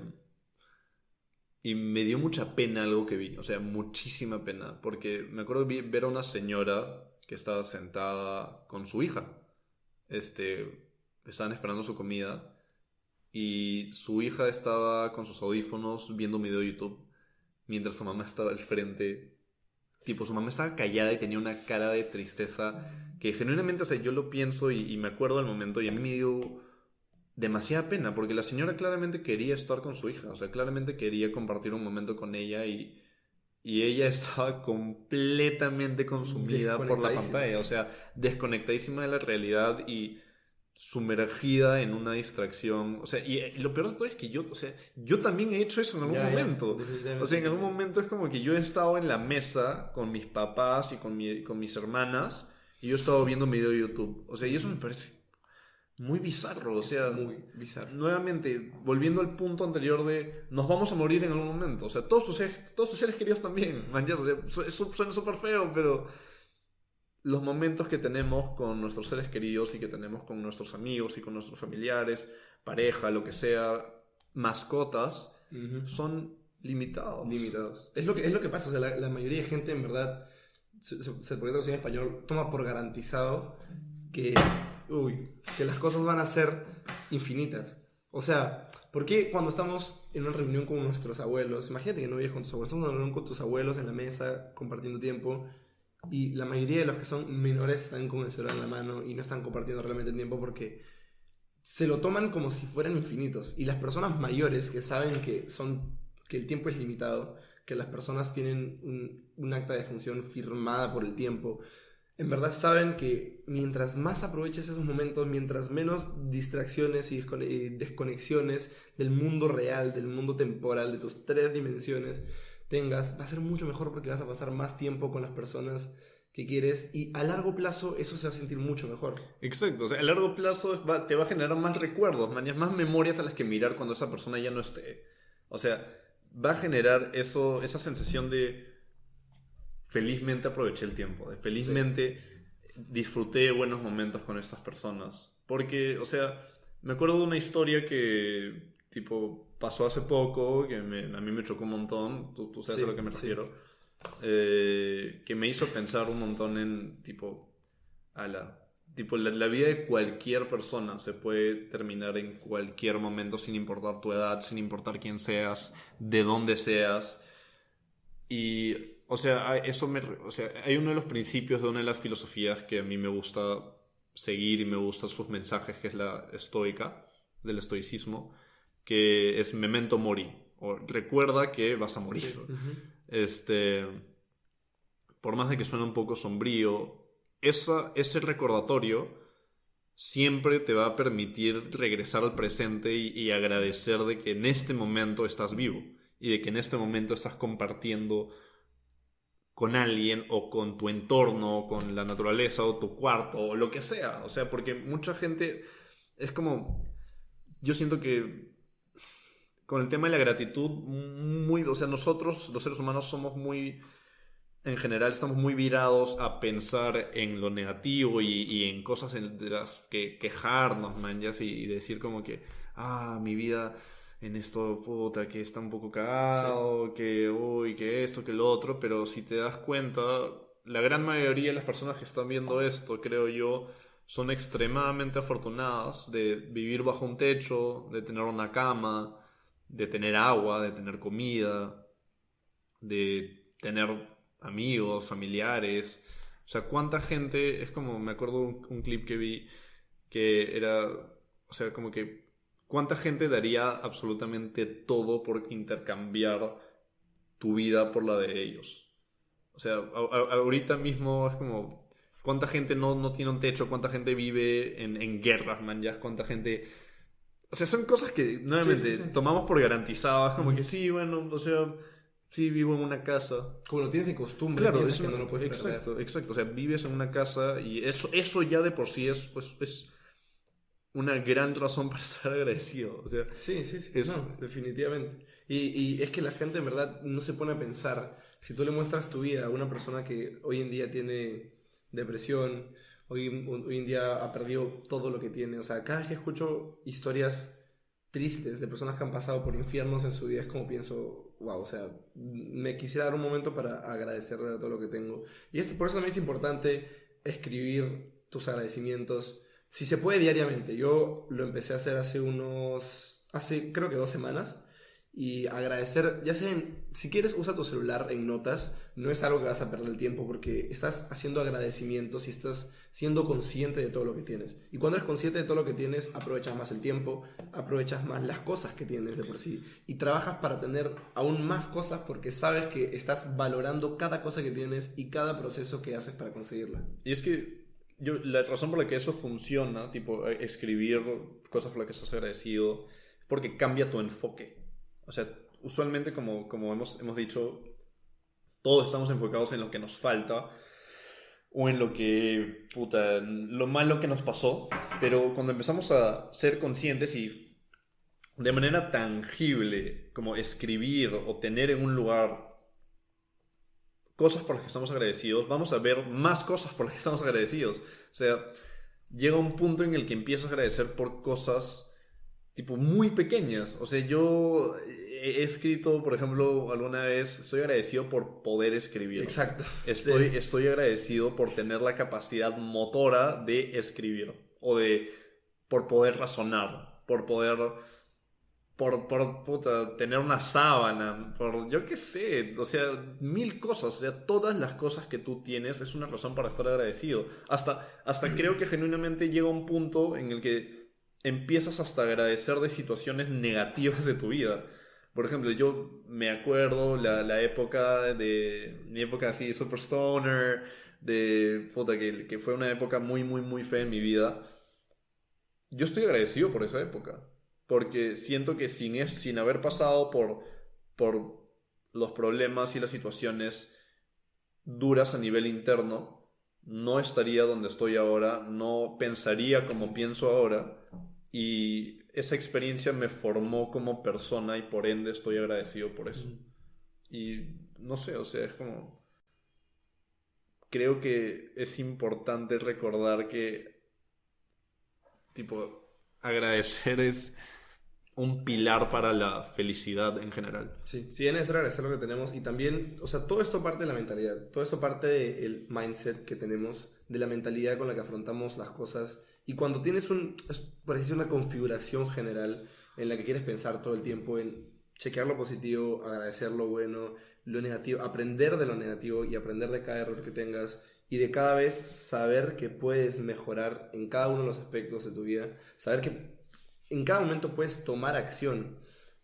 Y me dio mucha pena algo que vi, o sea, muchísima pena, porque me acuerdo vi- ver a una señora que estaba sentada con su hija. Este, estaban esperando su comida y su hija estaba con sus audífonos viendo un video de YouTube mientras su mamá estaba al frente. Tipo, su mamá estaba callada y tenía una cara de tristeza que genuinamente, o sea, yo lo pienso y, y me acuerdo del momento y a mí me dio demasiada pena porque la señora claramente quería estar con su hija, o sea, claramente quería compartir un momento con ella y, y ella *laughs* estaba completamente consumida por la pantalla, o sea, desconectadísima de la realidad y sumergida en una distracción. O sea, y eh, lo peor de todo es que yo, o sea, yo también he hecho eso en algún
Ya,
momento. O sea, en algún momento es como que yo he estado en la mesa con mis papás y con, mi- con mis hermanas y yo he estado viendo un video de YouTube. O sea, y eso me parece muy bizarro. O sea,
Muy bizarro.
nuevamente, volviendo al punto anterior de nos vamos a morir en algún momento. O sea, todos tus, seres- todos tus seres queridos también. Man, ya, o sea, suena súper feo, pero los momentos que tenemos con nuestros seres queridos y que tenemos con nuestros amigos y con nuestros familiares, pareja, lo que sea, mascotas, son limitados.
limitados. Es lo que, es lo que pasa, o sea, la, la mayoría de gente en verdad, se, se, se en español, toma por garantizado que, uy, que las cosas van a ser infinitas. O sea, ¿por qué cuando estamos en una reunión con nuestros abuelos, imagínate que no vives con tus abuelos, estamos en una reunión con tus abuelos en la mesa, compartiendo tiempo, y la mayoría de los que son menores están con el celular en la mano y no están compartiendo realmente el tiempo porque se lo toman como si fueran infinitos. Y las personas mayores que saben que, son, que el tiempo es limitado, que las personas tienen un, un acta de función firmada por el tiempo, en verdad saben que mientras más aproveches esos momentos, mientras menos distracciones y descone- y desconexiones del mundo real, del mundo temporal, de tus tres dimensiones tengas, va a ser mucho mejor porque vas a pasar más tiempo con las personas que quieres y a largo plazo eso se va a sentir mucho mejor.
Exacto, o sea, a largo plazo va- te va a generar más recuerdos, más memorias a las que mirar cuando esa persona ya no esté. O sea, va a generar eso, esa sensación de felizmente aproveché el tiempo, de felizmente disfruté buenos momentos con estas personas. Porque, o sea, me acuerdo de una historia que, tipo, pasó hace poco, que me- a mí me chocó un montón, tú, tú sabes
Sí,
a lo que me
sí.
refiero, eh, que me hizo pensar un montón en, tipo, ala, tipo, la, la vida de cualquier persona se puede terminar en cualquier momento sin importar tu edad, sin importar quién seas, de dónde seas. Y, o sea, eso me, o sea, hay uno de los principios de una de las filosofías que a mí me gusta seguir y me gustan sus mensajes, que es la estoica, del estoicismo, que es memento mori, o recuerda que vas a morir. Este, por más de que suene un poco sombrío, esa, ese recordatorio siempre te va a permitir regresar al presente y, y agradecer de que en este momento estás vivo y de que en este momento estás compartiendo con alguien o con tu entorno, o con la naturaleza o tu cuarto o lo que sea. O sea, porque mucha gente es como... Yo siento que con el tema de la gratitud, muy, o sea, nosotros los seres humanos somos muy, en general estamos muy virados a pensar en lo negativo y, y en cosas en de las que quejarnos, man, ya, y decir como que, ah, mi vida en esto, puta, que está un poco cagado, que, uy, que esto, que lo otro, pero si te das cuenta, la gran mayoría de las personas que están viendo esto, creo yo, son extremadamente afortunadas de vivir bajo un techo, de tener una cama, de tener agua, de tener comida, de tener amigos, familiares. O sea, cuánta gente, es como, me acuerdo un, clip que vi que era, o sea, como que cuánta gente daría absolutamente todo por intercambiar tu vida por la de ellos. O sea, a- ahorita mismo es como, cuánta gente no, no tiene un techo, cuánta gente vive en, en guerras, man, ya, cuánta gente... O sea, son cosas que nuevamente
Sí, sí, sí.
tomamos por garantizadas, como que sí, bueno, o sea, sí vivo en una casa.
Como lo tienes de costumbre,
Claro,
piensas
es
que
una-
no lo puedes
exacto,
perder.
exacto. O sea, vives en una casa y eso, eso ya de por sí es, pues, es una gran razón para *laughs* estar agradecido. O sea,
Sí, sí, sí.
Es-
No, definitivamente. Y, y es que la gente en verdad no se pone a pensar. Si tú le muestras tu vida a una persona que hoy en día tiene depresión, hoy, hoy en día ha perdido todo lo que tiene. O sea, cada vez que escucho historias tristes de personas que han pasado por infiernos en su vida, es como pienso, wow, o sea, me quisiera dar un momento para agradecerle todo lo que tengo. Y es, por eso también es importante escribir tus agradecimientos, si se puede diariamente. Yo lo empecé a hacer hace unos, hace creo que dos semanas, y agradecer, ya sea en, si quieres usa tu celular en notas, no es algo que vas a perder el tiempo porque estás haciendo agradecimientos y estás siendo consciente de todo lo que tienes. Y cuando eres consciente de todo lo que tienes, aprovechas más el tiempo, aprovechas más las cosas que tienes de por sí y trabajas para tener aún más cosas porque sabes que estás valorando cada cosa que tienes y cada proceso que haces para conseguirla.
Y es que yo, la razón por la que eso funciona, tipo escribir cosas por las que estás agradecido, porque cambia tu enfoque. O sea, usualmente, como, como hemos, hemos dicho, todos estamos enfocados en lo que nos falta o en lo que, puta, lo malo que nos pasó, pero cuando empezamos a ser conscientes y de manera tangible, como escribir o tener en un lugar cosas por las que estamos agradecidos, vamos a ver más cosas por las que estamos agradecidos. O sea, llega un punto en el que empiezas a agradecer por cosas tipo muy pequeñas. O sea, yo he escrito, por ejemplo, alguna vez, estoy agradecido por poder escribir.
Exacto.
Estoy, estoy agradecido por tener la capacidad motora de escribir o de por poder razonar, por poder por, por tener una sábana, por yo qué sé, o sea, mil cosas, o sea, todas las cosas que tú tienes es una razón para estar agradecido. Hasta, hasta creo que genuinamente llega un punto en el que empiezas hasta a agradecer de situaciones negativas de tu vida. Por ejemplo, yo me acuerdo la, la época de mi época así, super stoner, de puta, que, que fue una época muy, muy, muy fea en mi vida. Yo estoy agradecido por esa época porque siento que sin, es, sin haber pasado por, por los problemas y las situaciones duras a nivel interno, no estaría donde estoy ahora, no pensaría como pienso ahora y esa experiencia me formó como persona y por ende estoy agradecido por eso. Y no sé, o sea, es como... Creo que es importante recordar que, tipo, agradecer es un pilar para la felicidad en general.
Sí, sí, es necesario agradecer lo que tenemos y también, o sea, todo esto parte de la mentalidad, todo esto parte del mindset que tenemos, de la mentalidad con la que afrontamos las cosas y cuando tienes un, es, una configuración general en la que quieres pensar todo el tiempo en chequear lo positivo, agradecer lo bueno, lo negativo, aprender de lo negativo y aprender de cada error que tengas y de cada vez saber que puedes mejorar en cada uno de los aspectos de tu vida, saber que en cada momento puedes tomar acción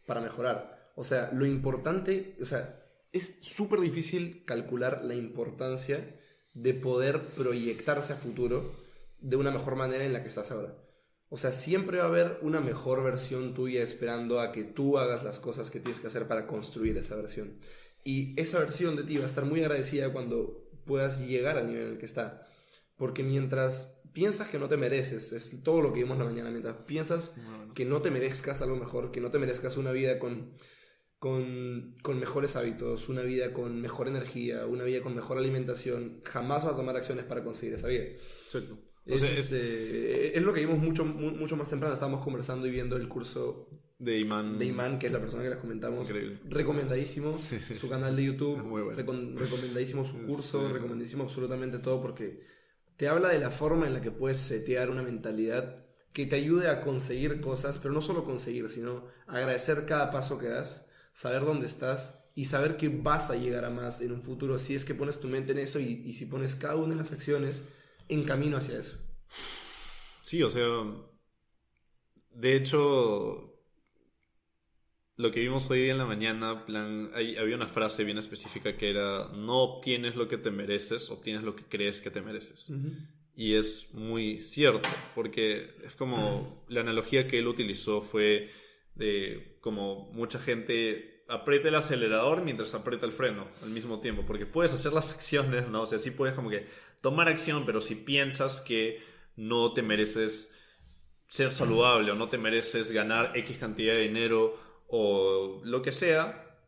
para mejorar. O sea, lo importante, o sea, es súper difícil calcular la importancia de poder proyectarse a futuro de una mejor manera en la que estás ahora. O sea, siempre va a haber una mejor versión tuya esperando a que tú hagas las cosas que tienes que hacer para construir esa versión. Y esa versión de ti va a estar muy agradecida cuando puedas llegar al nivel en el que está. Porque mientras piensas que no te mereces, es todo lo que vimos la mañana, mientras piensas que no te merezcas algo mejor, que no te merezcas una vida con, con, con, mejores hábitos, una vida con mejor energía, una vida con mejor alimentación, jamás vas a tomar acciones para conseguir esa vida. Es, este, es, lo que vimos mucho, mucho más temprano, estábamos conversando y viendo el curso
de Iman.
De Iman, que es la persona que les comentamos. Recomendadísimo. su canal de YouTube. recomendadísimo su *laughs* curso. Recomendadísimo absolutamente todo porque te habla de la forma en la que puedes setear una mentalidad que te ayude a conseguir cosas, pero no solo conseguir, sino agradecer cada paso que das, saber dónde estás y saber que vas a llegar a más en un futuro si es que pones tu mente en eso y, y si pones cada una de las acciones en camino hacia eso.
Sí, o sea, de hecho, lo que vimos hoy día en la mañana, plan, había una frase bien específica que era, no obtienes lo que te mereces, obtienes lo que crees que te mereces. Y es muy cierto, porque es como la analogía que él utilizó fue de como mucha gente aprieta el acelerador mientras aprieta el freno al mismo tiempo, porque puedes hacer las acciones, ¿no? O sea, sí puedes como que tomar acción, pero si piensas que no te mereces ser saludable o no te mereces ganar X cantidad de dinero o lo que sea,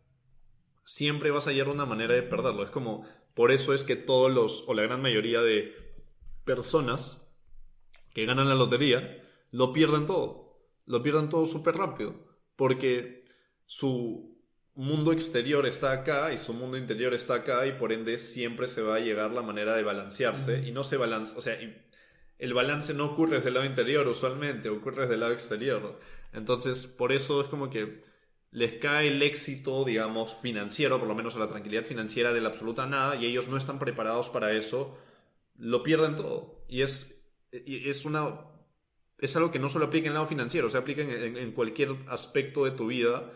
siempre vas a hallar una manera de perderlo. Es como, por eso es que todos los, o la gran mayoría de personas que ganan la lotería, lo pierden todo. Lo pierden todo súper rápido. Porque su mundo exterior está acá y su mundo interior está acá y por ende siempre se va a llegar la manera de balancearse y no se balance, o sea, el balance no ocurre desde el lado interior usualmente, ocurre desde el lado exterior. Entonces, por eso es como que les cae el éxito, digamos, financiero, por lo menos la tranquilidad financiera de la absoluta nada, y ellos no están preparados para eso, lo pierden todo. Y es, y es una... Es algo que no solo aplica en el lado financiero, se aplica en, en cualquier aspecto de tu vida.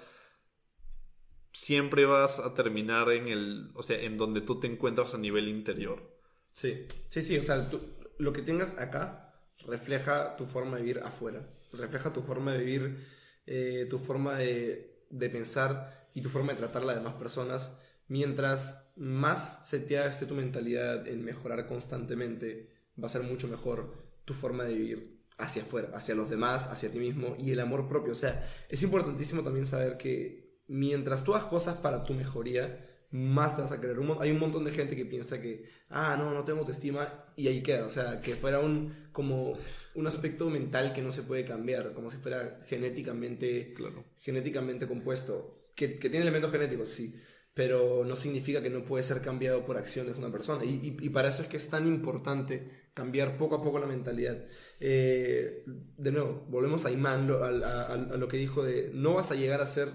Siempre vas a terminar en el, o sea, en donde tú te encuentras a nivel interior.
Sí, sí, sí, o sea, tú- lo que tengas acá refleja tu forma de vivir afuera, refleja tu forma de vivir, eh, tu forma de, de pensar y tu forma de tratar a las demás personas. Mientras más seteada esté tu mentalidad en mejorar constantemente, va a ser mucho mejor tu forma de vivir hacia afuera, hacia los demás, hacia ti mismo y el amor propio. O sea, es importantísimo también saber que mientras tú hagas cosas para tu mejoría, más te vas a querer. Un hay un montón de gente que piensa que, ah, no, no tengo autoestima y ahí queda. O sea, que fuera un, como un aspecto mental que no se puede cambiar, como si fuera genéticamente,
Claro.
genéticamente compuesto. Que, que tiene elementos genéticos, sí, pero no significa que no puede ser cambiado por acciones de una persona. Y, y- y para eso es que es tan importante cambiar poco a poco la mentalidad. Eh, de nuevo, volvemos a Imán, lo- al- a, a- a lo que dijo de, no vas a llegar a ser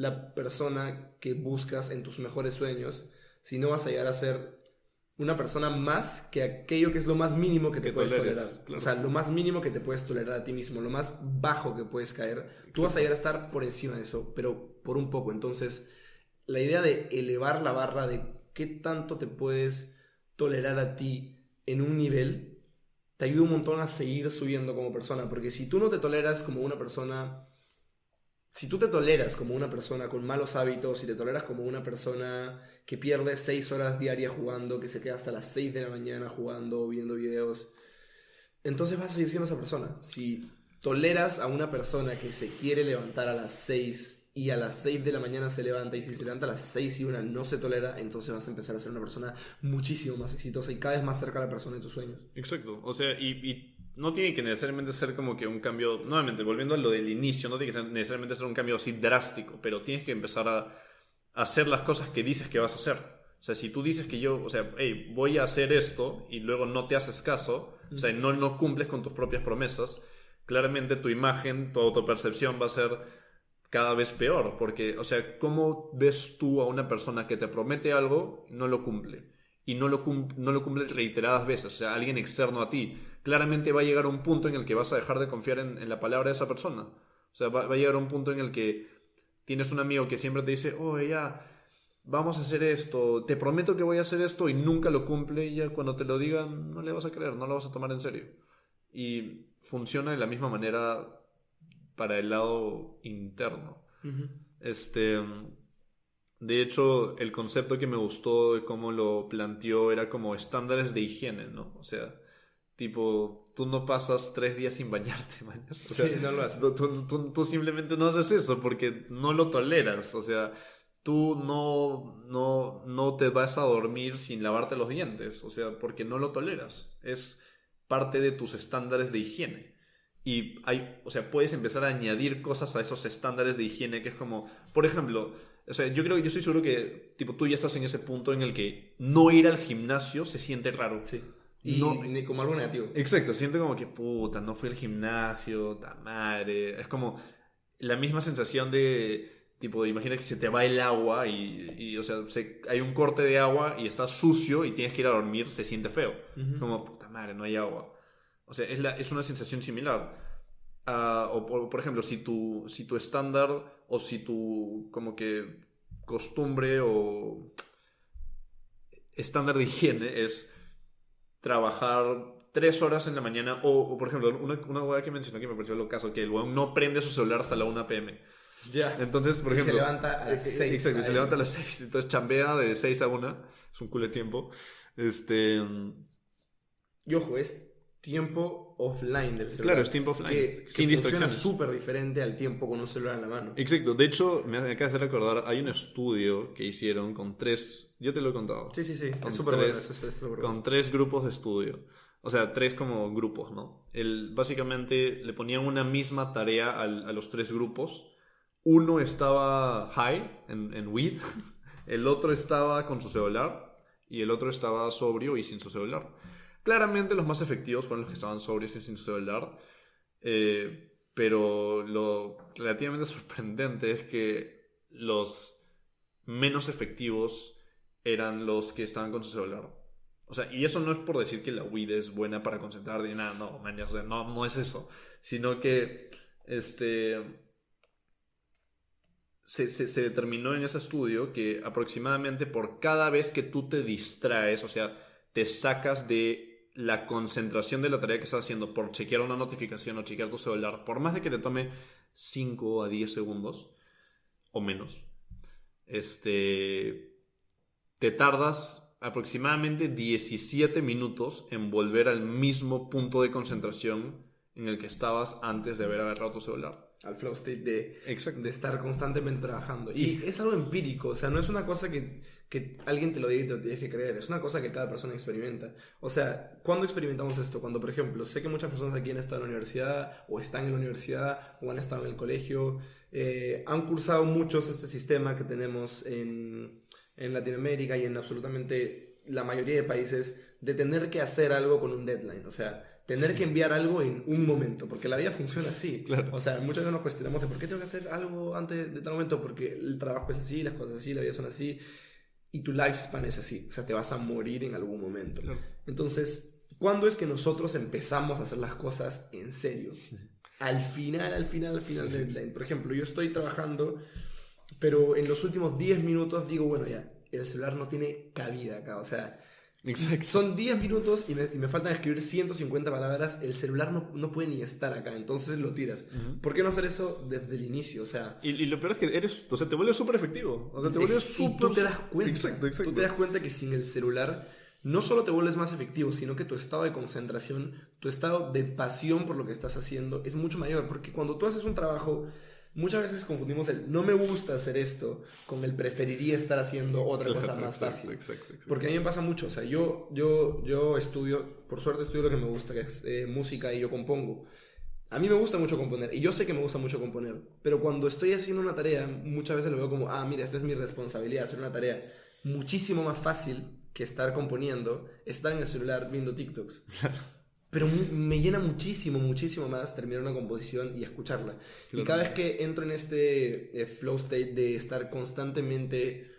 la persona que buscas en tus mejores sueños, sino vas a llegar a ser una persona más que aquello que es lo más mínimo que te
Que
puedes
toleres,
tolerar.
claro.
O sea, lo más mínimo que te puedes tolerar a ti mismo, lo más bajo que puedes caer. Tú vas a llegar a estar por encima de eso, pero por un poco. Entonces, la idea de elevar la barra de qué tanto te puedes tolerar a ti en un nivel, te ayuda un montón a seguir subiendo como persona. Porque si tú no te toleras como una persona si tú te toleras como una persona con malos hábitos, si te toleras como una persona que pierde seis horas diarias jugando, que se queda hasta las 6 de la mañana jugando, viendo videos, entonces vas a seguir siendo esa persona. Si toleras a una persona que se quiere levantar a las 6 y a las 6 de la mañana se levanta y si se levanta a las 6 y una no se tolera, entonces vas a empezar a ser una persona muchísimo más exitosa y cada vez más cerca a la persona de tus sueños.
Exacto. O sea, y, y no tiene que necesariamente ser como que un cambio, nuevamente, volviendo a lo del inicio, no tiene que necesariamente ser un cambio así drástico, pero tienes que empezar a hacer las cosas que dices que vas a hacer. O sea, si tú dices que yo, o sea, hey, voy a hacer esto y luego no te haces caso, o sea, no, no cumples con tus propias promesas, claramente tu imagen, tu autopercepción va a ser cada vez peor, porque, o sea, ¿cómo ves tú a una persona que te promete algo y no lo cumple? Y no lo, cum- no lo cumple reiteradas veces, o sea, alguien externo a ti. Claramente va a llegar a un punto en el que vas a dejar de confiar en, en la palabra de esa persona. O sea, va, va a llegar un punto en el que tienes un amigo que siempre te dice, oh, ya, vamos a hacer esto, te prometo que voy a hacer esto y nunca lo cumple y ya cuando te lo digan no le vas a creer, no lo vas a tomar en serio. Y funciona de la misma manera para el lado interno. Este, de hecho, el concepto que me gustó de cómo lo planteó era como estándares de higiene, ¿no? O sea, tipo, tú no pasas tres días sin bañarte, *laughs* man. O sea,
Sí, no lo haces.
tú, tú- tú- tú simplemente no haces eso porque no lo toleras. O sea, tú no, no, no te vas a dormir sin lavarte los dientes. O sea, porque no lo toleras. Es parte de tus estándares de higiene. Y hay, o sea, puedes empezar a añadir cosas a esos estándares de higiene que es como, por ejemplo, o sea, yo creo que yo estoy seguro que tipo tú ya estás en ese punto en el que no ir al gimnasio se siente raro.
Sí. Y
No-
ni como algo negativo.
Exacto, siento como que puta, no fui al gimnasio, ta madre. Es como la misma sensación de tipo, imagina que se te va el agua y, y, o sea, se- hay un corte de agua y está sucio y tienes que ir a dormir, se siente feo.
Ujú.
Como puta madre, no hay agua. O sea, es, la, es una sensación similar. Ah, o, por- por ejemplo, si tu, si tu estándar o si tu como que costumbre o estándar de higiene es trabajar tres horas en la mañana o, o, por ejemplo, una, una hueá que mencionó que me pareció lo caso, que el weón no prende su celular hasta la 1 pm.
Ya.
Entonces, por
Y se
ejemplo...
levanta a las
eh,
seis
Exacto, se levanta a las 6. Entonces chambea de 6 a 1. Es un culo de tiempo. Este...
Y ojo, es tiempo offline del celular.
Claro, es tiempo offline,
Que,
sin
que funciona súper diferente al tiempo con un celular en la mano.
Exacto, de hecho, me acaba de recordar, hay un estudio que hicieron con tres, yo te lo he contado,
Sí, sí, sí.
Con
Es bueno.
tres-
es- es- bueno.
con tres grupos de estudio. O sea, tres como grupos, ¿no? El, básicamente le ponían una misma tarea al- a los tres grupos. Uno estaba high en, en weed, *laughs* el otro estaba con su celular y el otro estaba sobrio y sin su celular. Claramente los más efectivos fueron los que estaban sobrios y sin celular. eh, pero lo relativamente *laughs* sorprendente es que los menos efectivos eran los que estaban con su celular. O sea, y eso no es por decir que la weed es buena para concentrar ni nada, no, no, no es eso. Sino que, este, se, determinó en ese estudio que aproximadamente por cada vez que tú te distraes, o sea, te sacas de la concentración de la tarea que estás haciendo por chequear una notificación o chequear tu celular, por más de que te tome 5 a 10 segundos o menos, este, te tardas aproximadamente 17 minutos en volver al mismo punto de concentración en el que estabas antes de haber agarrado tu celular.
Al flow state de, de estar constantemente trabajando. Y es algo empírico, o sea, no es una cosa que, que alguien te lo diga y te lo tienes que creer, es una cosa que cada persona experimenta. O sea, ¿cuándo experimentamos esto? Cuando, por ejemplo, sé que muchas personas aquí han estado en la universidad, o están en la universidad, o han estado en el colegio, eh, han cursado muchos este sistema que tenemos en en Latinoamérica y en absolutamente la mayoría de países de tener que hacer algo con un deadline, o sea, tener que enviar algo en un momento, porque la vida funciona así. O sea, muchas veces nos cuestionamos de por qué tengo que hacer algo antes de tal momento, porque el trabajo es así, las cosas así, la vida son así, y tu lifespan es así, o sea, te vas a morir en algún momento. Entonces, ¿cuándo es que nosotros empezamos a hacer las cosas en serio? *laughs* Al final, al final, al final del deadline. Por ejemplo, yo estoy trabajando pero en los últimos 10 minutos digo, bueno, ya, el celular no tiene cabida acá, o sea, son 10 minutos y me, faltan escribir 150 palabras, el celular no, no, puede ni estar acá, entonces lo tiras. ¿Por qué no hacer eso desde el inicio? O sea...
Y, lo peor es que eres, o sea, te vuelves súper efectivo, o sea, te vuelves súper...
tú te das cuenta, exacto, exacto. tú te das cuenta que sin el celular no solo te vuelves más efectivo, sino que tu estado de concentración, tu estado de pasión por lo que estás haciendo es mucho mayor, porque cuando tú haces un trabajo Muchas veces confundimos el no me gusta hacer esto con el preferiría estar haciendo otra cosa más *laughs* fácil. Porque a mí me pasa mucho. O sea, yo, yo, yo estudio, por suerte estudio lo que me gusta, que es eh, música y yo compongo. A mí me gusta mucho componer y yo sé que me gusta mucho componer, pero cuando estoy haciendo una tarea, muchas veces lo veo como, ah, mira, esta es mi responsabilidad, hacer una tarea muchísimo más fácil que estar componiendo, estar en el celular viendo TikToks. Pero me llena muchísimo, muchísimo más terminar una composición y escucharla. Y cada vez que entro en este eh, flow state de estar constantemente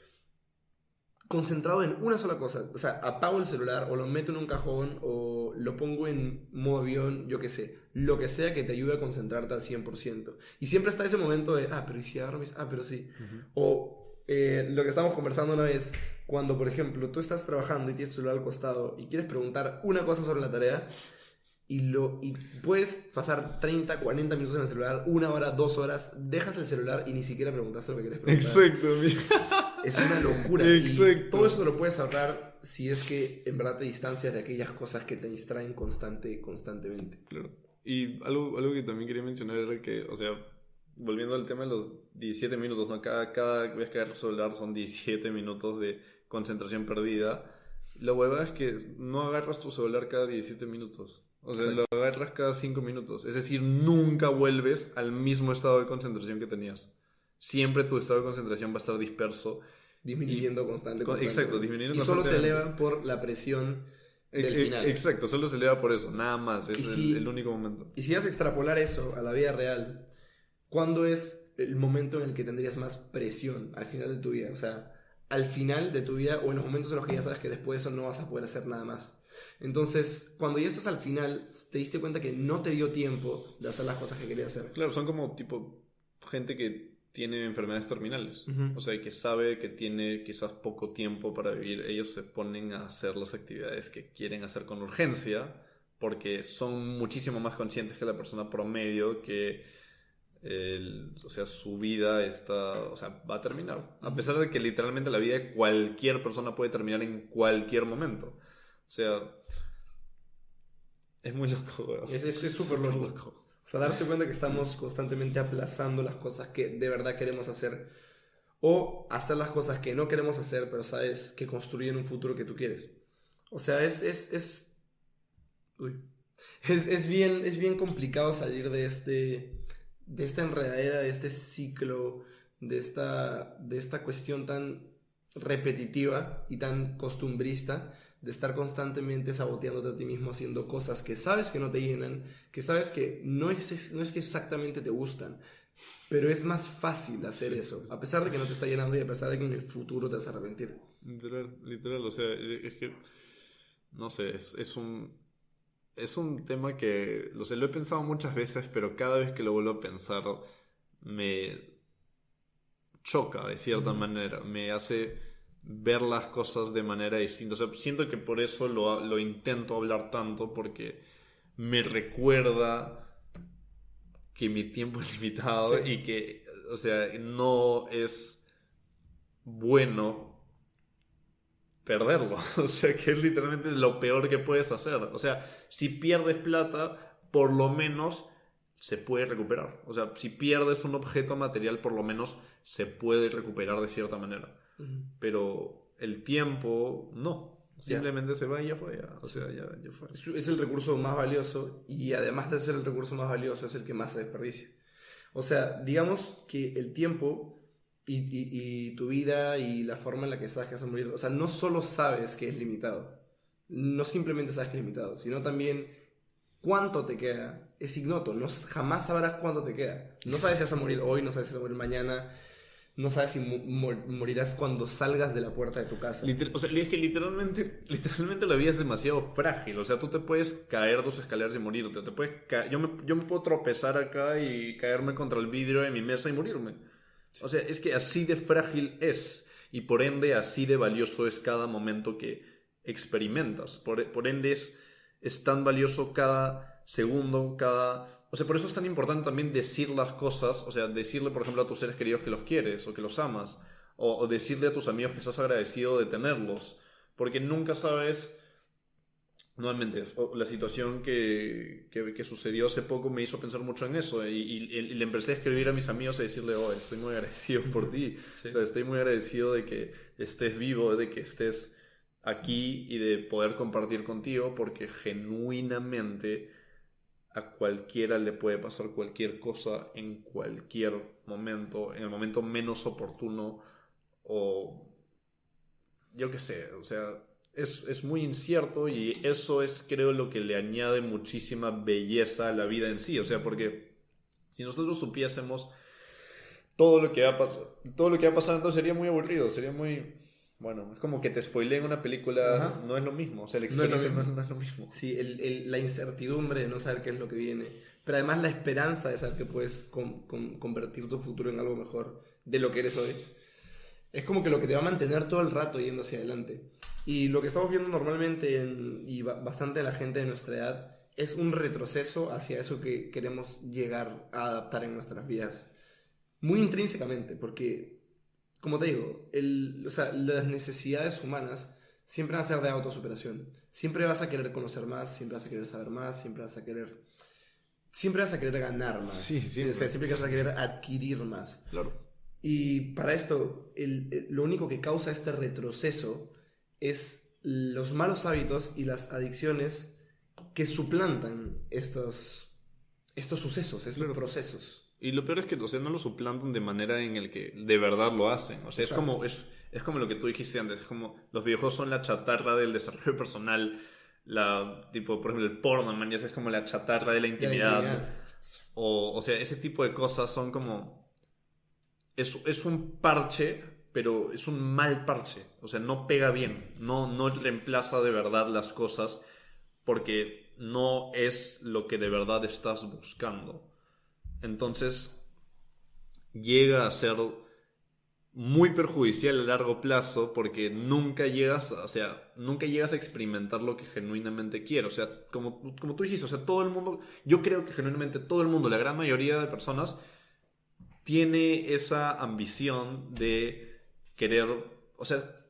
concentrado en una sola cosa, o sea, apago el celular o lo meto en un cajón o lo pongo en modo avión, yo qué sé, lo que sea que te ayude a concentrarte al 100%. Y siempre está ese momento de, ah, pero ¿y si agarro mis... Ah, pero sí. O eh, lo que estamos conversando una vez, cuando, por ejemplo, tú estás trabajando y tienes tu celular al costado y quieres preguntar una cosa sobre la tarea, y, lo, y puedes pasar 30, 40 minutos en el celular, una hora, dos horas, dejas el celular y ni siquiera preguntas lo que quieres preguntar. Exacto. Es una locura. Exacto. Y todo eso lo puedes ahorrar si es que en verdad te distancias de aquellas cosas que te distraen constante, constantemente.
Claro. Y algo, algo que también quería mencionar era que, o sea, volviendo al tema de los 17 minutos, ¿no? Cada, cada vez que agarras el celular son 17 minutos de concentración perdida. La hueva es que no agarras tu celular cada 17 minutos. O sea, lo agarras cada cinco minutos. Es decir, nunca vuelves al mismo estado de concentración que tenías. Siempre tu estado de concentración va a estar disperso.
Disminuyendo constantemente.
constante. Exacto, disminuyendo
Y solo se eleva por la presión del final.
Exacto, solo se eleva por eso, nada más. Es el, único momento.
Y si vas a extrapolar eso a la vida real, ¿cuándo es el momento en el que tendrías más presión al final de tu vida? O sea, al final de tu vida o en los momentos en los que ya sabes que después de eso no vas a poder hacer nada más. Entonces, cuando ya estás al final, te diste cuenta que no te dio tiempo de hacer las cosas que querías hacer.
Claro, son como tipo gente que tiene enfermedades terminales. O sea, que sabe que tiene quizás poco tiempo para vivir. Ellos se ponen a hacer las actividades que quieren hacer con urgencia porque son muchísimo más conscientes que la persona promedio que o sea, su vida está, o sea, va a terminar. A pesar de que literalmente la vida de cualquier persona puede terminar en cualquier momento. O sea, es muy loco,
güey. Es súper loco. O sea, darse cuenta que estamos constantemente aplazando las cosas que de verdad queremos hacer. O hacer las cosas que no queremos hacer, pero sabes que construyen un futuro que tú quieres. O sea, es. es, es uy. Es, es, bien, es bien complicado salir de este. de esta enredadera, de este ciclo, de esta, de esta cuestión tan repetitiva y tan costumbrista de estar constantemente saboteándote a ti mismo haciendo cosas que sabes que no te llenan, que sabes que no es, no es que exactamente te gustan, Pero es más fácil hacer eso, a pesar de que no te está llenando y a pesar de que en el futuro te vas a arrepentir.
Literal, literal, o sea, es que, no sé, es, es un, es un tema que, lo sé, lo he pensado muchas veces, pero cada vez que lo vuelvo a pensar me choca de cierta manera, me hace ver las cosas de manera distinta. O sea, siento que por eso lo, lo intento hablar tanto, porque me recuerda que mi tiempo es limitado
Sí.
y que, o sea, no es bueno perderlo. *laughs* O sea, que es literalmente lo peor que puedes hacer. O sea, si pierdes plata, por lo menos se puede recuperar. O sea, si pierdes un objeto material, por lo menos se puede recuperar de cierta manera. Pero el tiempo, no. Simplemente se va y ya fue. ya. O sea, ya, ya fue.
Es- Es el recurso más valioso y además de ser el recurso más valioso es el que más se desperdicia. O sea, digamos que el tiempo y, y- y tu vida y la forma en la que sabes que vas a morir, o sea, no solo sabes que es limitado, no simplemente sabes que es limitado, sino también cuánto te queda. Es ignoto, no, jamás sabrás cuánto te queda. No sabes si vas a morir hoy, no sabes si vas a morir mañana, no sabes si morirás cuando salgas de la puerta de tu casa.
O sea, es que literalmente, *laughs* literalmente la vida es demasiado frágil. O sea, tú te puedes caer dos escaleras y morirte. Te puedes yo, me, yo me puedo tropezar acá y caerme contra el vidrio de mi mesa y morirme. O sea, es que así de frágil es. Y por ende, así de valioso es cada momento que experimentas. Por, por ende, es, es tan valioso cada segundo, cada... O sea, por eso es tan importante también decir las cosas, o sea, decirle, por ejemplo, a tus seres queridos que los quieres o que los amas, o, o decirle a tus amigos que estás agradecido de tenerlos, porque nunca sabes, nuevamente, la situación que, que, que sucedió hace poco me hizo pensar mucho en eso, y, y- y le empecé a escribir a mis amigos y decirle, oh, estoy muy agradecido por ti, o sea, estoy muy agradecido de que estés vivo, de que estés aquí y de poder compartir contigo, porque genuinamente a cualquiera le puede pasar cualquier cosa en cualquier momento, en el momento menos oportuno o yo qué sé, o sea, es, es muy incierto y eso es creo lo que le añade muchísima belleza a la vida en sí, o sea, porque si nosotros supiésemos todo lo que va a pasar, todo lo que va a pasar entonces sería muy aburrido, sería muy bueno, es como que te spoileen una película,
Ajá.
no es lo mismo, o sea, la
No es lo
experiencia no es,
mismo.
no es lo mismo.
Sí, el- el- la incertidumbre de no saber qué es lo que viene, pero además la esperanza de saber que puedes con- con- convertir tu futuro en algo mejor de lo que eres hoy. Es como que lo que te va a mantener todo el rato yendo hacia adelante. Y lo que estamos viendo normalmente en- y ba- bastante en la gente de nuestra edad es un retroceso hacia eso que queremos llegar a adaptar en nuestras vidas. Muy intrínsecamente, porque, como te digo, el, o sea, las necesidades humanas siempre van a ser de autosuperación. Siempre vas a querer conocer más, siempre vas a querer saber más, siempre vas a querer... Siempre vas a querer ganar más.
Sí, siempre.
O sea, siempre vas a querer adquirir más.
Claro.
Y para esto, el- el- lo único que causa este retroceso es los malos hábitos y las adicciones que suplantan estos, estos sucesos, estos procesos.
Y lo peor es que, o sea, no lo suplantan de manera en el que de verdad lo hacen. O sea, es como, es, es como lo que tú dijiste antes. Es como los videojuegos son la chatarra del desarrollo personal. La, tipo, por ejemplo, el porno, man, ya es como la chatarra de la
De la
intimidad.
intimidad.
O, o sea, ese tipo de cosas son como... Es, es un parche, pero es un mal parche. O sea, no pega bien. No, no reemplaza de verdad las cosas porque no es lo que de verdad estás buscando. Entonces, llega a ser muy perjudicial a largo plazo porque nunca llegas, o sea, nunca llegas a experimentar lo que genuinamente quieres. O sea, como, como tú dijiste, o sea, todo el mundo, yo creo que genuinamente todo el mundo, la gran mayoría de personas, tiene esa ambición de querer, o sea,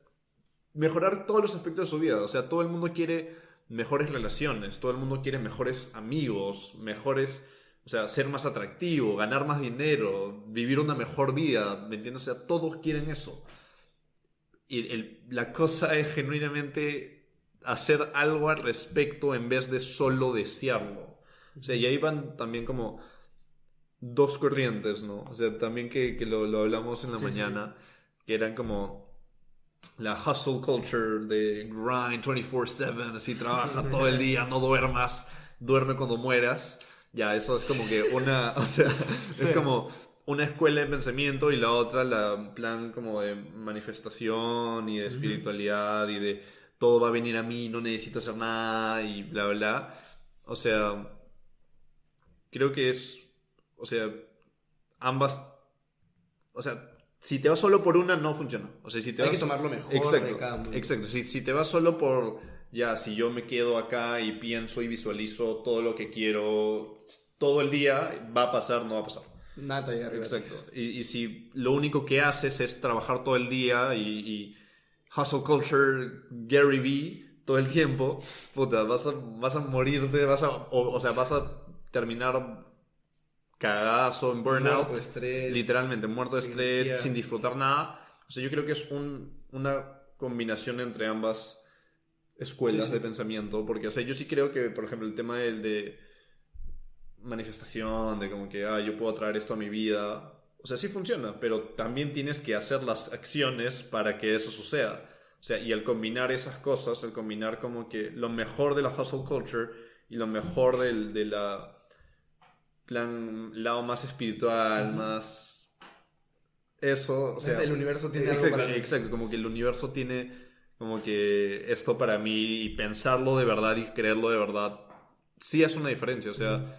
mejorar todos los aspectos de su vida. O sea, todo el mundo quiere mejores relaciones, todo el mundo quiere mejores amigos, mejores, o sea, ser más atractivo, ganar más dinero, vivir una mejor vida, ¿me entiendes? O sea, todos quieren eso. Y el- la cosa es genuinamente hacer algo al respecto en vez de solo desearlo. O sea, y ahí van también como dos corrientes, ¿no? O sea, también que, que lo, lo hablamos en la
Sí, sí.
mañana, que eran como la hustle culture de grind 24/7, así trabaja *laughs* todo el día, no duermas, duerme cuando mueras. Ya, eso es como que una, *laughs* o sea,
Sí.
es como una escuela de pensamiento y la otra la plan como de manifestación y de espiritualidad y de todo va a venir a mí, no necesito hacer nada y bla, bla. O sea, creo que es, o sea, ambas, o sea, si te vas solo por una no funciona. O sea, si te
Hay
vas...
que tomar lo mejor
exacto,
de cada uno.
Exacto, si, si te vas solo por, ya, si yo me quedo acá y pienso y visualizo todo lo que quiero todo el día, va a pasar, no va a pasar.
Nada arriba.
Exacto. Y, y si lo único que haces es trabajar todo el día y, y hustle culture, Gary Vee, todo el tiempo, puta, vas a, vas a morirte, vas a, o, o sea, vas a terminar cagazo en burnout.
Muerto de estrés.
Literalmente, muerto de
sin
estrés, sin disfrutar nada. O sea, yo creo que es un- una combinación entre ambas escuelas
Sí, sí.
de pensamiento. Porque, o sea, yo sí creo que, por ejemplo, el tema del de manifestación, de como que, ah, yo puedo traer esto a mi vida. O sea, sí funciona, pero también tienes que hacer las acciones para que eso suceda. O sea, y al combinar esas cosas, al combinar como que lo mejor de la hustle culture y lo mejor del, de la plan lado más espiritual, más eso, o sea,
el universo tiene algo
exacto,
para
exacto, como que el universo tiene como que esto para mí y pensarlo de verdad y creerlo de verdad sí hace una diferencia, o sea,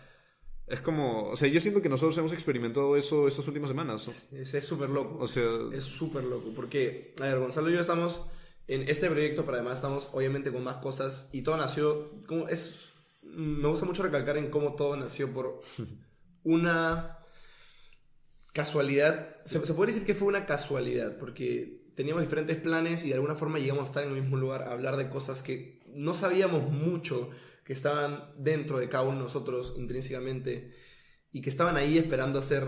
es como, o sea, yo siento que nosotros hemos experimentado eso estas últimas semanas,
es súper loco.
o sea,
Es súper loco, porque, a ver, Gonzalo y yo estamos en este proyecto, pero además estamos obviamente con más cosas y todo nació, como es, me gusta mucho recalcar en cómo todo nació por una casualidad, se, se puede decir que fue una casualidad, porque teníamos diferentes planes y de alguna forma llegamos a estar en el mismo lugar, a hablar de cosas que no sabíamos mucho, que estaban dentro de cada uno de nosotros intrínsecamente y que estaban ahí esperando a ser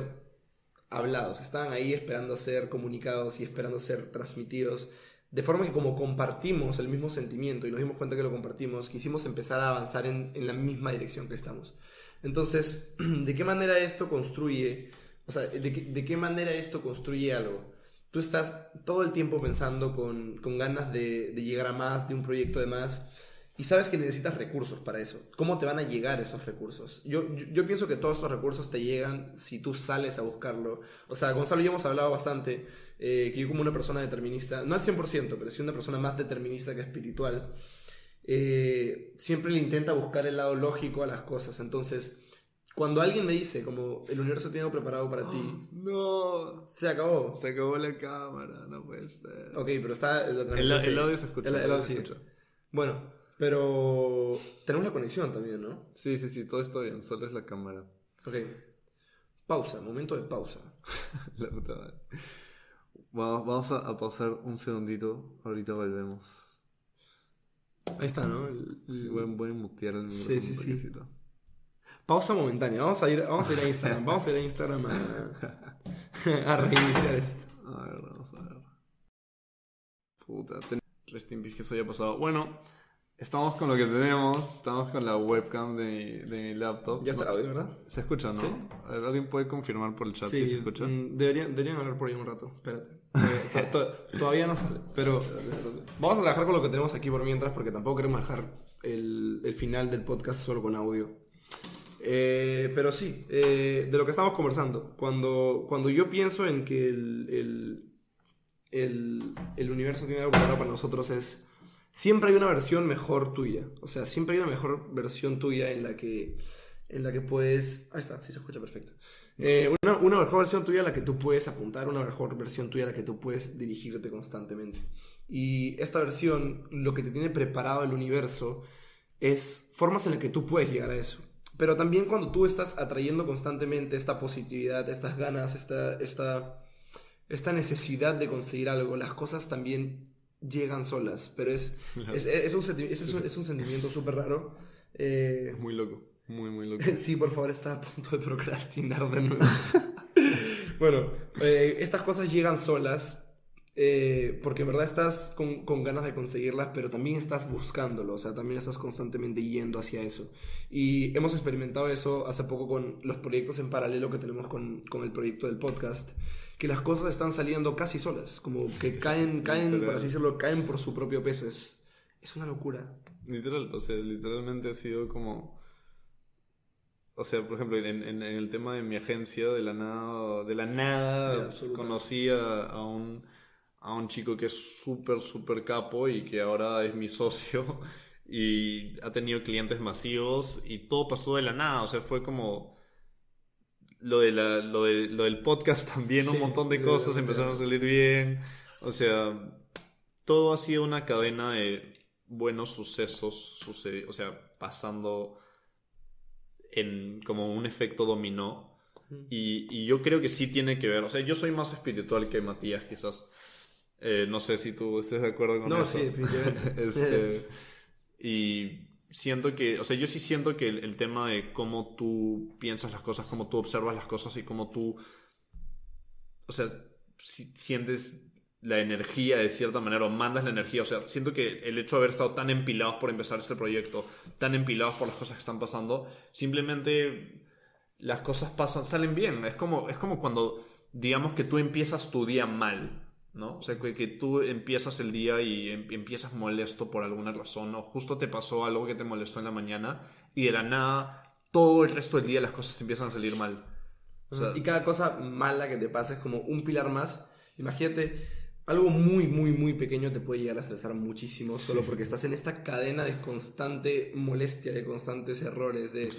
hablados, estaban ahí esperando a ser comunicados y esperando a ser transmitidos. De forma que como compartimos el mismo sentimiento y nos dimos cuenta que lo compartimos, quisimos empezar a avanzar en, en la misma dirección que estamos. Entonces, *clears throat* ¿de qué manera esto construye? O sea, ¿de de qué manera esto construye algo? Tú estás todo el tiempo pensando con, con ganas de, de llegar a más, de un proyecto de más, y sabes que necesitas recursos para eso. ¿Cómo te van a llegar esos recursos? Yo, yo, pienso que todos esos recursos te llegan si tú sales a buscarlo. O sea, Gonzalo y yo hemos hablado bastante, eh, que yo como una persona determinista, no al 100%, pero sí una persona más determinista que espiritual, eh, siempre le intenta buscar el lado lógico a las cosas. Entonces, cuando alguien me dice, como el universo tiene algo preparado para ti, *gasps*
no,
se acabó.
se acabó la cámara, no puede ser.
Ok, pero está... la
El,
transmisión
el audio se escucha.
El, el audio
se
sigue.
escucha.
Bueno, pero tenemos la conexión también, ¿no?
Sí, sí, sí, todo está bien, solo es la cámara.
Ok. Pausa, momento de pausa. *laughs*
La puta madre. Vamos, vamos a, a pausar un segundito, ahorita volvemos.
Ahí está, ¿no? El-
Sí, voy, a- voy a mutear el
Sí, sí, sí. Pausa momentánea. Vamos a ir, vamos a, ir a Instagram. Vamos a ir a Instagram a, *laughs* a reiniciar esto.
A ver, vamos a ver. Puta, ten... rest in peace que eso haya pasado. Bueno, estamos con lo que tenemos. Estamos con la webcam de, mi- de mi laptop.
Ya está el audio, ¿verdad?
Se escucha, ¿no?
Sí.
A ver, ¿Alguien puede confirmar por el chat si se escucha?
mm, Deberían, deberían hablar por ahí un rato. Espérate. Eh, to- to- Todavía no sale. Pero vamos a trabajar con lo que tenemos aquí por mientras, porque tampoco queremos dejar el, el final del podcast solo con audio. Eh, pero sí, eh, de lo que estamos conversando. Cuando, cuando yo pienso en que el, el, el, universo tiene algo preparado para nosotros es... Siempre hay una versión mejor tuya. O sea, siempre hay una mejor versión tuya en la que, en la que puedes... Ahí está, sí se escucha perfecto. Eh, una, una mejor versión tuya a la que tú puedes apuntar, una mejor versión tuya a la que tú puedes dirigirte constantemente. Y esta versión, lo que te tiene preparado el universo, es formas en las que tú puedes llegar a eso. Pero también cuando tú estás atrayendo constantemente esta positividad, estas ganas, esta, esta, esta necesidad de conseguir algo, las cosas también llegan solas. Pero es, es, es un, senti- es, un, es un sentimiento súper raro. Eh,
Muy loco. Muy, muy loco. *laughs*
Sí, por favor, está a punto de procrastinar de nuevo. *laughs* bueno, eh, estas cosas llegan solas eh, porque en verdad estás con, con ganas de conseguirlas, pero también estás buscándolo, o sea, también estás constantemente yendo hacia eso. Y hemos experimentado eso hace poco con los proyectos en paralelo que tenemos con, con el proyecto del podcast, que las cosas están saliendo casi solas, como que caen, caen, por así decirlo, caen por su propio peso. Es, es una locura.
Literal, o sea, literalmente ha sido como... o sea, por ejemplo, en, en- en el tema de mi agencia, de la nada, de la nada,
Ya,
conocí a, a un, a un chico que es súper, súper capo y que ahora es mi socio *laughs* y ha tenido clientes masivos y todo pasó de la nada, o sea, fue como lo, de la- lo, de- lo del podcast *laughs* también,
Sí,
un montón de cosas empezaron a salir bien, o sea, todo ha sido una cadena de buenos sucesos, sucedi- o sea, pasando en como un efecto dominó. Y, y yo creo que sí tiene que ver, o sea, yo soy más espiritual que Matías, quizás. Eh, no sé si tú estés de acuerdo con
No,
eso.
sí, definitivamente. *laughs*
Este, y siento que, o sea, yo sí siento que el, el tema de cómo tú piensas las cosas, cómo tú observas las cosas y cómo tú, o sea, si- sientes la energía de cierta manera o mandas la energía, o sea, siento que el hecho de haber estado tan empilados por empezar este proyecto, tan empilados por las cosas que están pasando, simplemente las cosas pasan, salen bien. Es como, es como cuando, digamos que tú empiezas tu día mal, ¿no? O sea, que, que tú empiezas el día y em- empiezas molesto por alguna razón, o justo te pasó algo que te molestó en la mañana, y de la nada, todo el resto del día las cosas empiezan a salir mal. O sea,
y cada cosa mala que te pasa es como un pilar más. Imagínate, algo muy, muy, muy pequeño te puede llegar a estresar muchísimo solo porque estás en esta cadena de constante molestia, de constantes errores, de,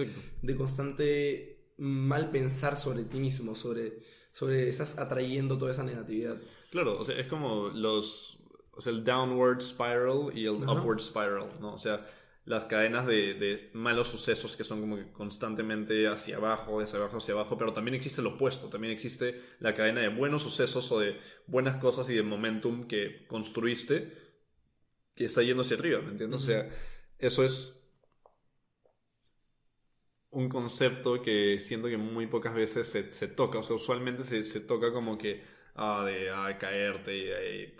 de constante mal pensar sobre ti mismo, sobre, sobre estás atrayendo toda esa negatividad.
Claro, o sea, es como los. O sea, el downward spiral y el
Ajá.
upward spiral, ¿no? O sea, las cadenas de, de malos sucesos que son como que constantemente hacia abajo, hacia abajo, hacia abajo, pero también existe lo opuesto, también existe la cadena de buenos sucesos o de buenas cosas y de momentum que construiste que está yendo hacia arriba, ¿me entiendes? O sea, eso es un concepto que siento que muy pocas veces se, se toca. O sea, usualmente se, se toca como que ah, de ah, caerte y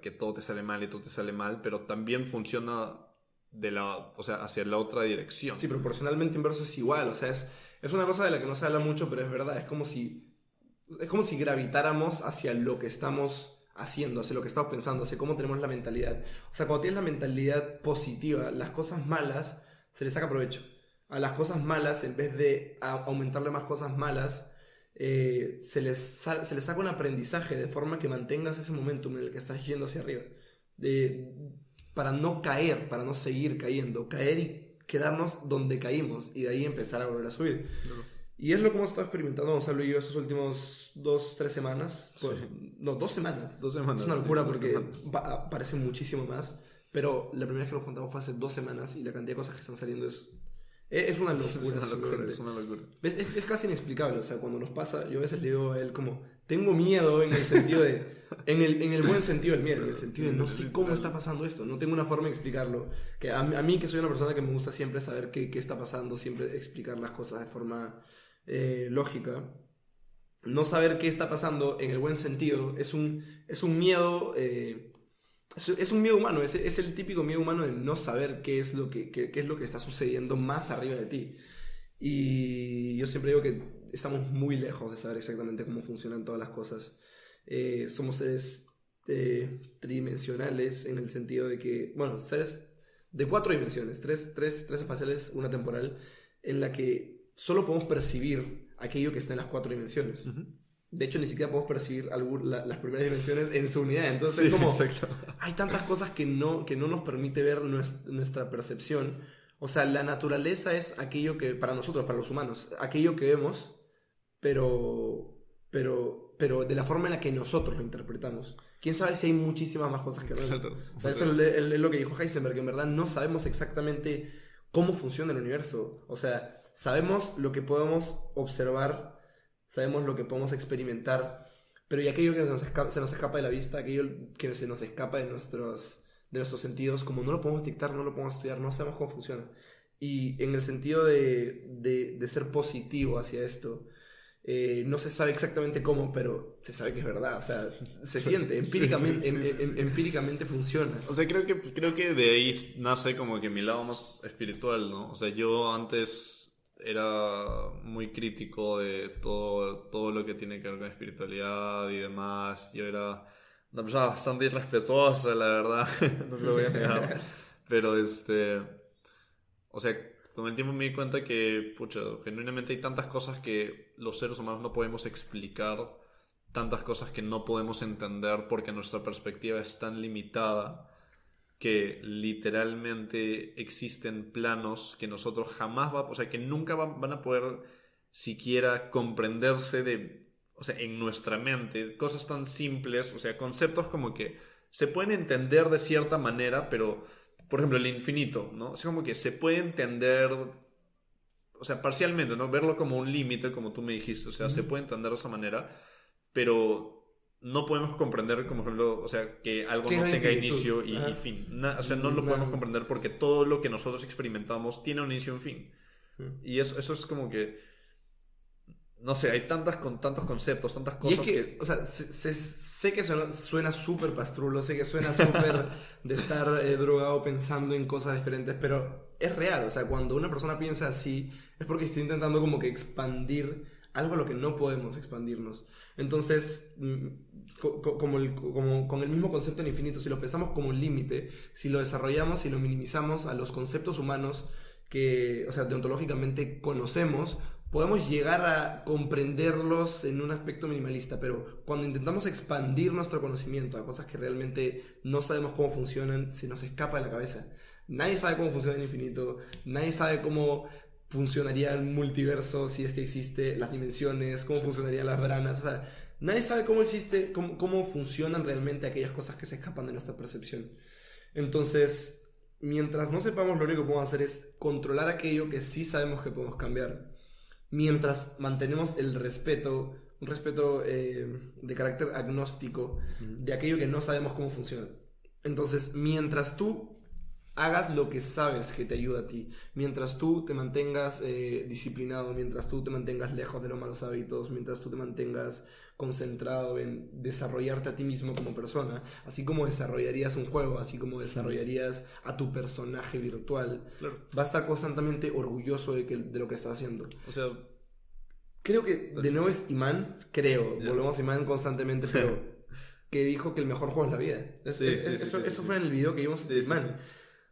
que todo te sale mal y todo te sale mal, pero también funciona de la, o sea, hacia la otra dirección.
Sí, proporcionalmente inverso es igual, o sea, es, es una cosa de la que no se habla mucho, pero es verdad, es como si, es como si gravitáramos hacia lo que estamos haciendo, hacia lo que estamos pensando, hacia cómo tenemos la mentalidad. O sea, cuando tienes la mentalidad positiva, las cosas malas se les saca provecho. A las cosas malas, en vez de aumentarle más cosas malas, eh, se, les se les saca un aprendizaje de forma que mantengas ese momentum en el que estás yendo hacia arriba. De, para no caer, para no seguir cayendo, caer y quedarnos donde caímos y de ahí empezar a volver a subir. Y es lo que hemos estado experimentando Gonzalo y yo estos últimos dos, tres semanas. Pues, No, dos semanas.
Dos semanas,
Es una locura porque parece muchísimo más. Pero la primera vez que nos juntamos fue hace dos semanas y la cantidad de cosas que están saliendo es, es *laughs* es una locura.
Es una locura, es una locura.
¿Ves? Es, es casi inexplicable, o sea, cuando nos pasa, yo a veces le digo a él como, tengo miedo en el sentido de, en el, en el buen sentido del miedo, en el sentido de no sé cómo está pasando esto, no tengo una forma de explicarlo, que a, a mí que soy una persona que me gusta siempre saber qué, qué está pasando, siempre explicar las cosas de forma eh, lógica, no saber qué está pasando en el buen sentido es un, es un miedo... eh, es, un miedo humano, es, es el típico miedo humano de no saber qué es, lo que, qué es lo que está sucediendo más arriba de ti. Y yo siempre digo que estamos muy lejos de saber exactamente cómo funcionan todas las cosas. Eh, somos seres eh, tridimensionales en el sentido de que, bueno, seres de cuatro dimensiones, tres, tres, tres espaciales, una temporal, en la que solo podemos percibir aquello que está en las cuatro dimensiones. De hecho, ni siquiera podemos percibir algún- la- las primeras dimensiones en su unidad. Entonces, es como,
exacto.
hay tantas cosas que no, que no nos permite ver nues- nuestra percepción. O sea, la naturaleza es aquello que, para nosotros, para los humanos, aquello que vemos, pero, pero, pero de la forma en la que nosotros lo interpretamos. ¿Quién sabe si hay muchísimas más cosas que ver?
Claro.
O sea, eso es, es- es lo que dijo Heisenberg, que en verdad no sabemos exactamente cómo funciona el universo. O sea, sabemos lo que podemos observar, sabemos lo que podemos experimentar, pero y aquello que nos escapa- se nos escapa de la vista, aquello que se nos escapa de nuestros, de nuestros sentidos, como no lo podemos dictar, no lo podemos estudiar, no sabemos cómo funciona. Y en el sentido de, de, de ser positivo hacia esto, eh, no se sabe exactamente cómo, pero se sabe que es verdad. O sea, se *laughs* siente, empíricamente,
sí, sí,
em- em-
sí.
empíricamente funciona.
O sea, creo que, creo que de ahí nace como que mi lado más espiritual, ¿no? O sea, yo antes era muy crítico de todo, todo lo que tiene que ver con espiritualidad y demás. Yo era una persona bastante irrespetuosa, la verdad, *laughs* no te lo voy a negar. *laughs* Pero este, o sea, con el tiempo me di cuenta que, pucha, genuinamente hay tantas cosas que los seres humanos no podemos explicar, tantas cosas que no podemos entender porque nuestra perspectiva es tan limitada que literalmente existen planos que nosotros jamás va, o sea, que nunca van a poder siquiera comprenderse de, o sea, en nuestra mente, cosas tan simples, o sea, conceptos como que se pueden entender de cierta manera, pero, por ejemplo, el infinito, ¿no? Es como que se puede entender, o sea, parcialmente, ¿no? Verlo como un límite, como tú me dijiste, o sea, se puede entender de esa manera, pero no podemos comprender, como ejemplo, o sea, que algo no tenga inicio y, fin. o sea, no lo podemos comprender porque todo lo que nosotros experimentamos tiene un inicio y un fin. Y eso, eso es como que. No sé, hay tantas con tantos conceptos, tantas cosas que,
O sea, sé que suena súper pastrulo, sé que suena súper *laughs* de estar eh, drogado pensando en cosas diferentes, pero es real. O sea, cuando una persona piensa así, es porque está intentando como que expandir algo a lo que no podemos expandirnos. Entonces, mm, como, el, como con el mismo concepto en infinito, si lo pensamos como un límite, si lo desarrollamos y lo minimizamos a los conceptos humanos que, o sea, deontológicamente conocemos, podemos llegar a comprenderlos en un aspecto minimalista, pero cuando intentamos expandir nuestro conocimiento a cosas que realmente no sabemos cómo funcionan, se nos escapa de la cabeza. Nadie sabe cómo funciona el infinito, nadie sabe cómo funcionaría el multiverso si es que existe, las dimensiones, cómo funcionarían las branas, o sea, nadie sabe cómo existe, cómo, cómo funcionan realmente aquellas cosas que se escapan de nuestra percepción. Entonces, mientras no sepamos, lo único que podemos hacer es controlar aquello que sí sabemos que podemos cambiar, mientras mantenemos el respeto, un respeto eh, de carácter agnóstico de aquello que no sabemos cómo funciona. Entonces, mientras tú hagas lo que sabes que te ayuda a ti. Mientras tú te mantengas eh, disciplinado, mientras tú te mantengas lejos de los malos hábitos, mientras tú te mantengas concentrado en desarrollarte a ti mismo como persona, así como desarrollarías un juego, así como desarrollarías a tu personaje virtual, va a estar constantemente orgulloso de, que, de lo que está haciendo.
O sea,
creo que de nuevo es Iman, creo, volvemos a Iman constantemente, pero *laughs* que dijo que el mejor juego es la vida. eso, fue en el video que vimos de.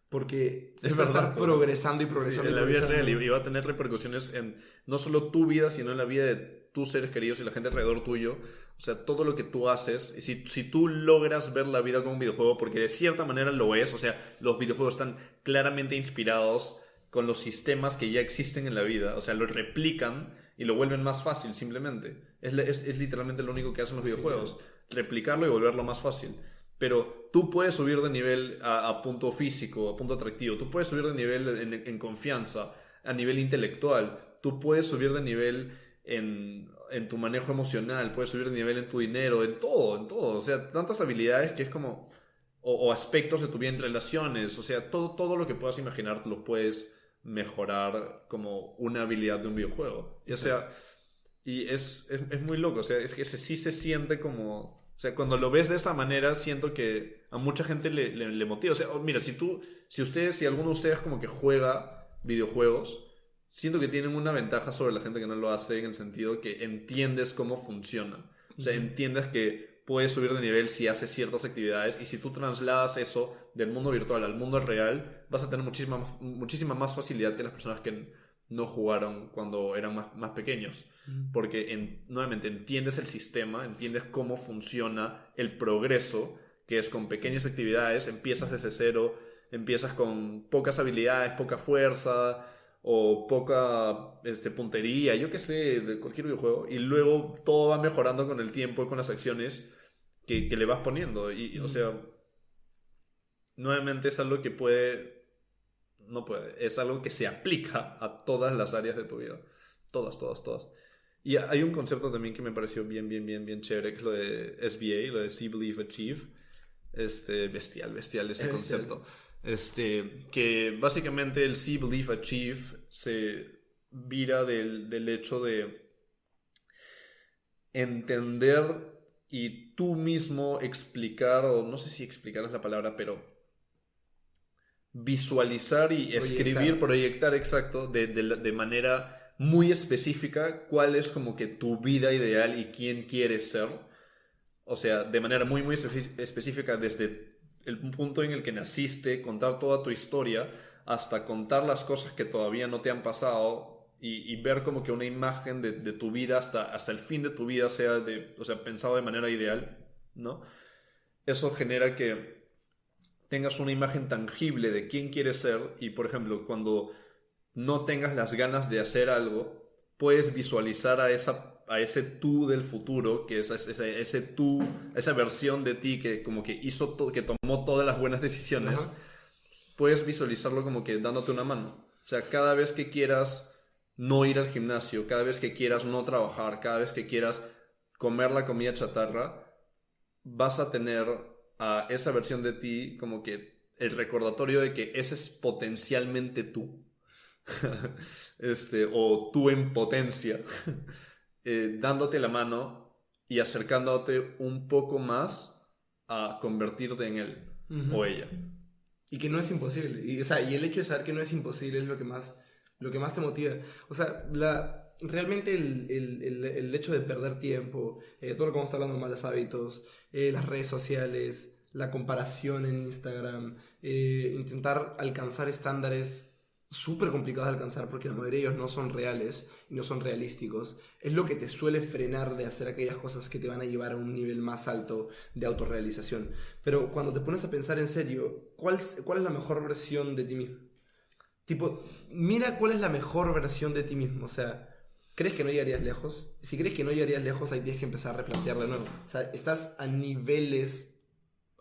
Porque es a estar progresando y progresando.
en la vida real y va a tener repercusiones en no solo tu vida, sino en la vida de tus seres queridos y la gente alrededor tuyo. O sea, todo lo que tú haces, y si, si tú logras ver la vida como un videojuego, porque de cierta manera lo es, o sea, los videojuegos están claramente inspirados con los sistemas que ya existen en la vida, o sea, lo replican y lo vuelven más fácil simplemente. Es, es, es literalmente lo único que hacen los videojuegos, replicarlo y volverlo más fácil pero tú puedes subir de nivel a, punto físico, a punto atractivo, tú puedes subir de nivel en, confianza, a nivel intelectual, tú puedes subir de nivel en, en, tu manejo emocional, puedes subir de nivel en tu dinero, en todo, en todo, o sea, tantas habilidades que es como, o, aspectos de tu vida en relaciones, o sea, todo, todo lo que puedas imaginar lo puedes mejorar como una habilidad de un videojuego. Y, sea, y es, es muy loco, o sea, es que sí se siente como o sea, cuando lo ves de esa manera, siento que a mucha gente le, le, motiva. O sea, oh, mira, si tú, si ustedes, si alguno de ustedes como que juega videojuegos, siento que tienen una ventaja sobre la gente que no lo hace en el sentido que entiendes cómo funciona. O sea, entiendes que puedes subir de nivel si haces ciertas actividades y si tú trasladas eso del mundo virtual al mundo real, vas a tener muchísima, muchísima más facilidad que las personas que no jugaron cuando eran más, más pequeños. Porque nuevamente entiendes el sistema, entiendes cómo funciona el progreso, que es con pequeñas actividades, empiezas desde cero, empiezas con pocas habilidades, poca fuerza o poca este, puntería, yo qué sé, de cualquier videojuego, y luego todo va mejorando con el tiempo y con las acciones que, le vas poniendo. Y, o sea, nuevamente es algo que puede, no puede, es algo que se aplica a todas las áreas de tu vida. Todas, todas, todas. Y hay un concepto también que me pareció bien, bien, bien, bien chévere, que es lo de SBA, lo de See, Believe, Achieve. Este, bestial, bestial ese concepto. Este, que básicamente el See, Believe, Achieve se vira del, del hecho de entender y tú mismo explicar, o no sé si explicar es la palabra, pero visualizar y escribir, proyectar, exacto, de, de, de manera muy específica cuál es como que tu vida ideal y quién quieres ser. O sea, de manera muy, muy específica desde el punto en el que naciste, contar toda tu historia, hasta contar las cosas que todavía no te han pasado y, y ver como que una imagen de, de, tu vida hasta, hasta el fin de tu vida sea, de, o sea pensado de manera ideal, ¿no? Eso genera que tengas una imagen tangible de quién quieres ser y, por ejemplo, cuando no tengas las ganas de hacer algo, puedes visualizar a, esa, a ese tú del futuro, que es ese, ese tú, esa versión de ti que como que hizo, todo, que tomó todas las buenas decisiones, puedes visualizarlo como que dándote una mano. O sea, cada vez que quieras no ir al gimnasio, cada vez que quieras no trabajar, cada vez que quieras comer la comida chatarra, vas a tener a esa versión de ti como que el recordatorio de que ese es potencialmente tú. *laughs* este, o tú en potencia, *laughs* eh, dándote la mano y acercándote un poco más a convertirte en él o ella.
Y que no es imposible. Y, o sea, y el hecho de saber que no es imposible es lo que más, lo que más te motiva. O sea, la, realmente el, el, el, hecho de perder tiempo, eh, todo lo que vamos hablando malos hábitos, eh, las redes sociales, la comparación en Instagram, eh, intentar alcanzar estándares súper complicados de alcanzar porque la mayoría de ellos no son reales y no son realísticos, es lo que te suele frenar de hacer aquellas cosas que te van a llevar a un nivel más alto de autorrealización. Pero cuando te pones a pensar en serio, ¿cuál, cuál es la mejor versión de ti mismo? Tipo, mira cuál es la mejor versión de ti mismo. O sea, ¿crees que no llegarías lejos? Si crees que no llegarías lejos, ahí tienes que empezar a replantear de nuevo. O sea, estás a niveles,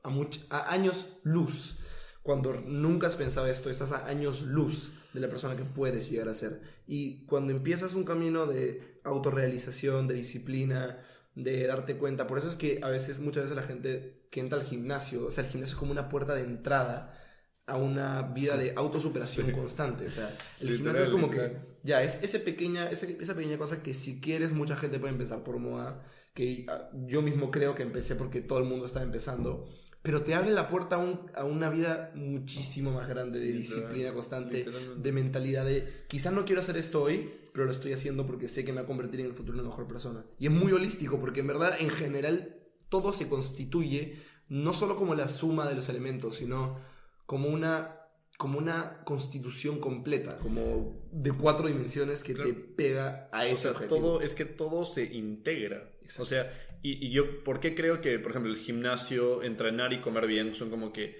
a, a años luz. Cuando nunca has pensado esto, estás a años luz de la persona que puedes llegar a ser. Y cuando empiezas un camino de autorrealización, de disciplina, de darte cuenta, por eso es que a veces, muchas veces la gente que entra al gimnasio, o sea, el gimnasio es como una puerta de entrada a una vida de autosuperación constante. O sea, el gimnasio es como que, ya, es ese pequeña, esa, esa pequeña cosa que si quieres mucha gente puede empezar por moda, que ah, yo mismo creo que empecé porque todo el mundo está empezando pero te abre la puerta a, una vida muchísimo más grande de disciplina constante, de mentalidad de quizás no quiero hacer esto hoy, pero lo estoy haciendo porque sé que me va a convertir en el futuro en una mejor persona. Y es muy holístico porque en verdad, en general, todo se constituye no solo como la suma de los elementos, sino como una, como una constitución completa, como de cuatro dimensiones que te pega a ese
o Todo, es que todo se integra. O sea, y, yo, ¿por qué creo que, por ejemplo, el gimnasio, entrenar y comer bien son como que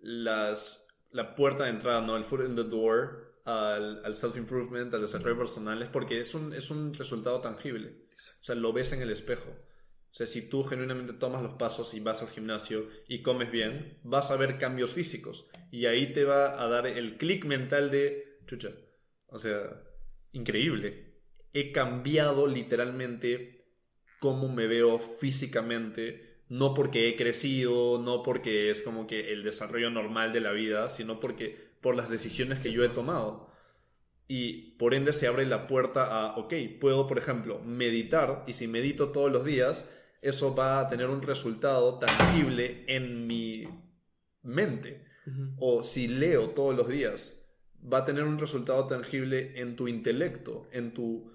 las, la puerta de entrada, ¿no? El foot in the door al, al self-improvement, al desarrollo personal, es porque es un, es un resultado tangible. O sea, lo ves en el espejo. Si tú genuinamente tomas los pasos y vas al gimnasio y comes bien, vas a ver cambios físicos. Y ahí te va a dar el clic mental de, chucha, o sea, increíble. He cambiado literalmente cómo me veo físicamente, no porque he crecido, no porque es como que el desarrollo normal de la vida, sino porque por las decisiones que yo he tomado. Y por ende se abre la puerta a, ok, puedo, por ejemplo, meditar, y si medito todos los días, eso va a tener un resultado tangible en mi mente. O si leo todos los días, va a tener un resultado tangible en tu intelecto, en tu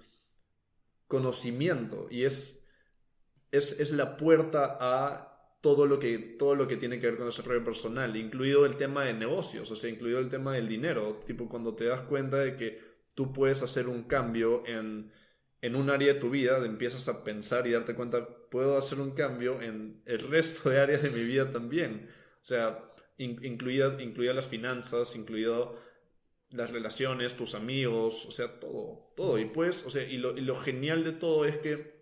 conocimiento. Y es es, la puerta a todo lo, que, todo lo que tiene que ver con el desarrollo personal, incluido el tema de negocios, o sea, incluido el tema del dinero, tipo cuando te das cuenta de que tú puedes hacer un cambio en, en un área de tu vida, empiezas a pensar y darte cuenta, puedo hacer un cambio en el resto de áreas de mi vida también. O sea, incluida, incluida las finanzas, incluido las relaciones, tus amigos, o sea, todo, todo. Y pues, o sea, y lo, y lo genial de todo es que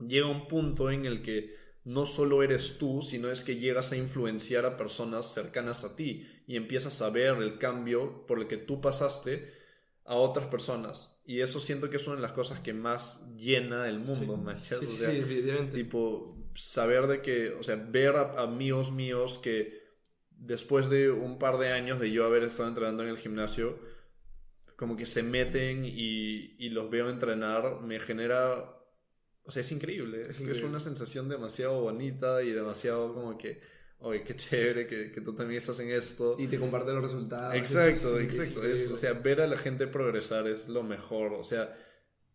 llega un punto en el que no solo eres tú, sino es que llegas a influenciar a personas cercanas a ti y empiezas a ver el cambio por el que tú pasaste a otras personas. Y eso siento que es una de las cosas que más llena el mundo,
sí. *laughs* Sí, definitivamente.
Tipo, saber de que, o sea, ver a amigos míos que después de un par de años de yo haber estado entrenando en el gimnasio, como que se meten y, y los veo entrenar, me genera o sea, es increíble. Es, es una sensación demasiado bonita y demasiado como que, oye, qué chévere que, que, tú también estás en esto.
Y te comparten los resultados.
Exacto, exacto. o sea, ver a la gente progresar es lo mejor. O sea,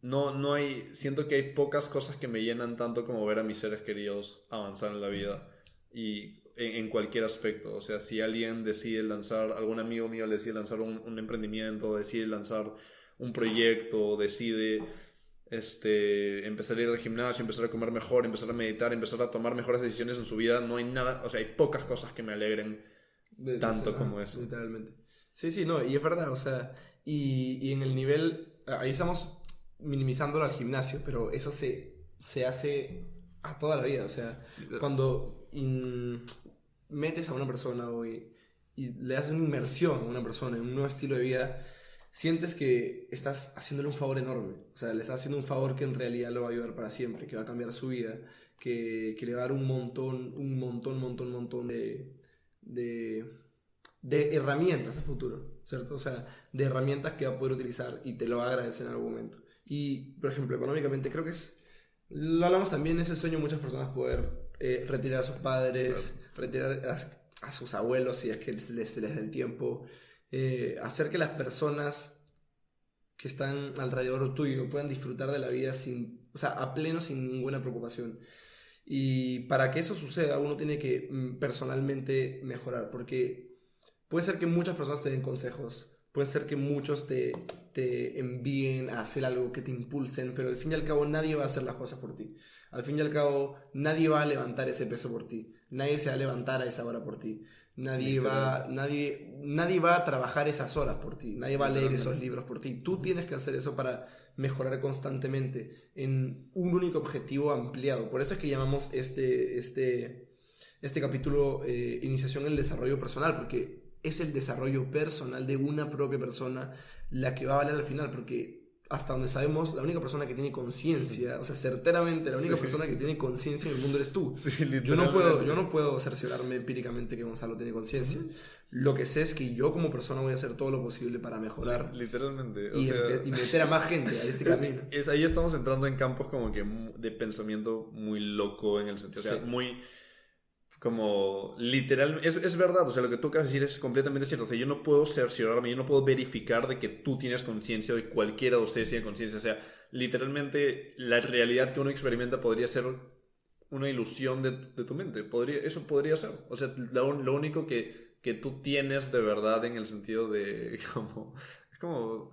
no, no hay, siento que hay pocas cosas que me llenan tanto como ver a mis seres queridos avanzar en la vida. Y en, en cualquier aspecto. O sea, si alguien decide lanzar, algún amigo mío le decide lanzar un, un emprendimiento, decide lanzar un proyecto, decide este, empezar a ir al gimnasio, empezar a comer mejor, empezar a meditar, empezar a tomar mejores decisiones en su vida, no hay nada, o sea, hay pocas cosas que me alegren
De-
tanto como eso.
Literalmente. Sí, sí, no, y es verdad, o sea, y, y en el nivel, ahí estamos minimizándolo al gimnasio, pero eso se, se hace a toda la vida, o sea, cuando in- metes a una persona o y, y le das una inmersión a una persona en un nuevo estilo de vida, sientes que estás haciéndole un favor enorme. O sea, le estás haciendo un favor que en realidad lo va a ayudar para siempre, que va a cambiar su vida, que, que le va a dar un montón, un montón, montón, montón de, de, de herramientas a futuro, ¿cierto? O sea, de herramientas que va a poder utilizar y te lo va a agradecer en algún momento. Y, por ejemplo, económicamente creo que es, lo hablamos también, es el sueño de muchas personas poder eh, retirar a sus padres, retirar a, a sus abuelos si es que les, les, se les da el tiempo, eh, hacer que las personas que están alrededor tuyo puedan disfrutar de la vida sin, o sea, a pleno sin ninguna preocupación. Y para que eso suceda, uno tiene que mm, personalmente mejorar, porque puede ser que muchas personas te den consejos, puede ser que muchos te, te envíen a hacer algo, que te impulsen, pero al fin y al cabo nadie va a hacer las cosas por ti. Al fin y al cabo nadie va a levantar ese peso por ti, nadie se va a levantar a esa hora por ti. Nadie va, nadie, nadie va a trabajar esas horas por ti, nadie va a leer esos libros por ti. Tú tienes que hacer eso para mejorar constantemente en un único objetivo ampliado. Por eso es que llamamos este, este, este capítulo eh, Iniciación en el Desarrollo Personal, porque es el desarrollo personal de una propia persona la que va a valer al final, porque hasta donde sabemos, la única persona que tiene conciencia, o sea, certeramente, la única
Sí.
persona que tiene conciencia en el mundo eres tú.
Sí,
Yo no, puedo, yo no puedo cerciorarme empíricamente que Gonzalo tiene conciencia. Lo que sé es que yo como persona voy a hacer todo lo posible para mejorar
Literalmente. O
y,
sea,
empe- y meter a más gente a este *laughs* camino.
es, ahí estamos entrando en campos como que de pensamiento muy loco en el sentido. O sea,
Sí.
muy como literal. Es, es verdad, o sea, lo que tú acabas de decir es completamente cierto. O sea, yo no puedo cerciorarme, yo no puedo verificar de que tú tienes conciencia o de cualquiera de ustedes tiene conciencia. O sea, literalmente la realidad que uno experimenta podría ser una ilusión de, de tu mente. Podría, eso podría ser. O sea, lo, lo único que, que tú tienes de verdad en el sentido de *laughs* como... Es como...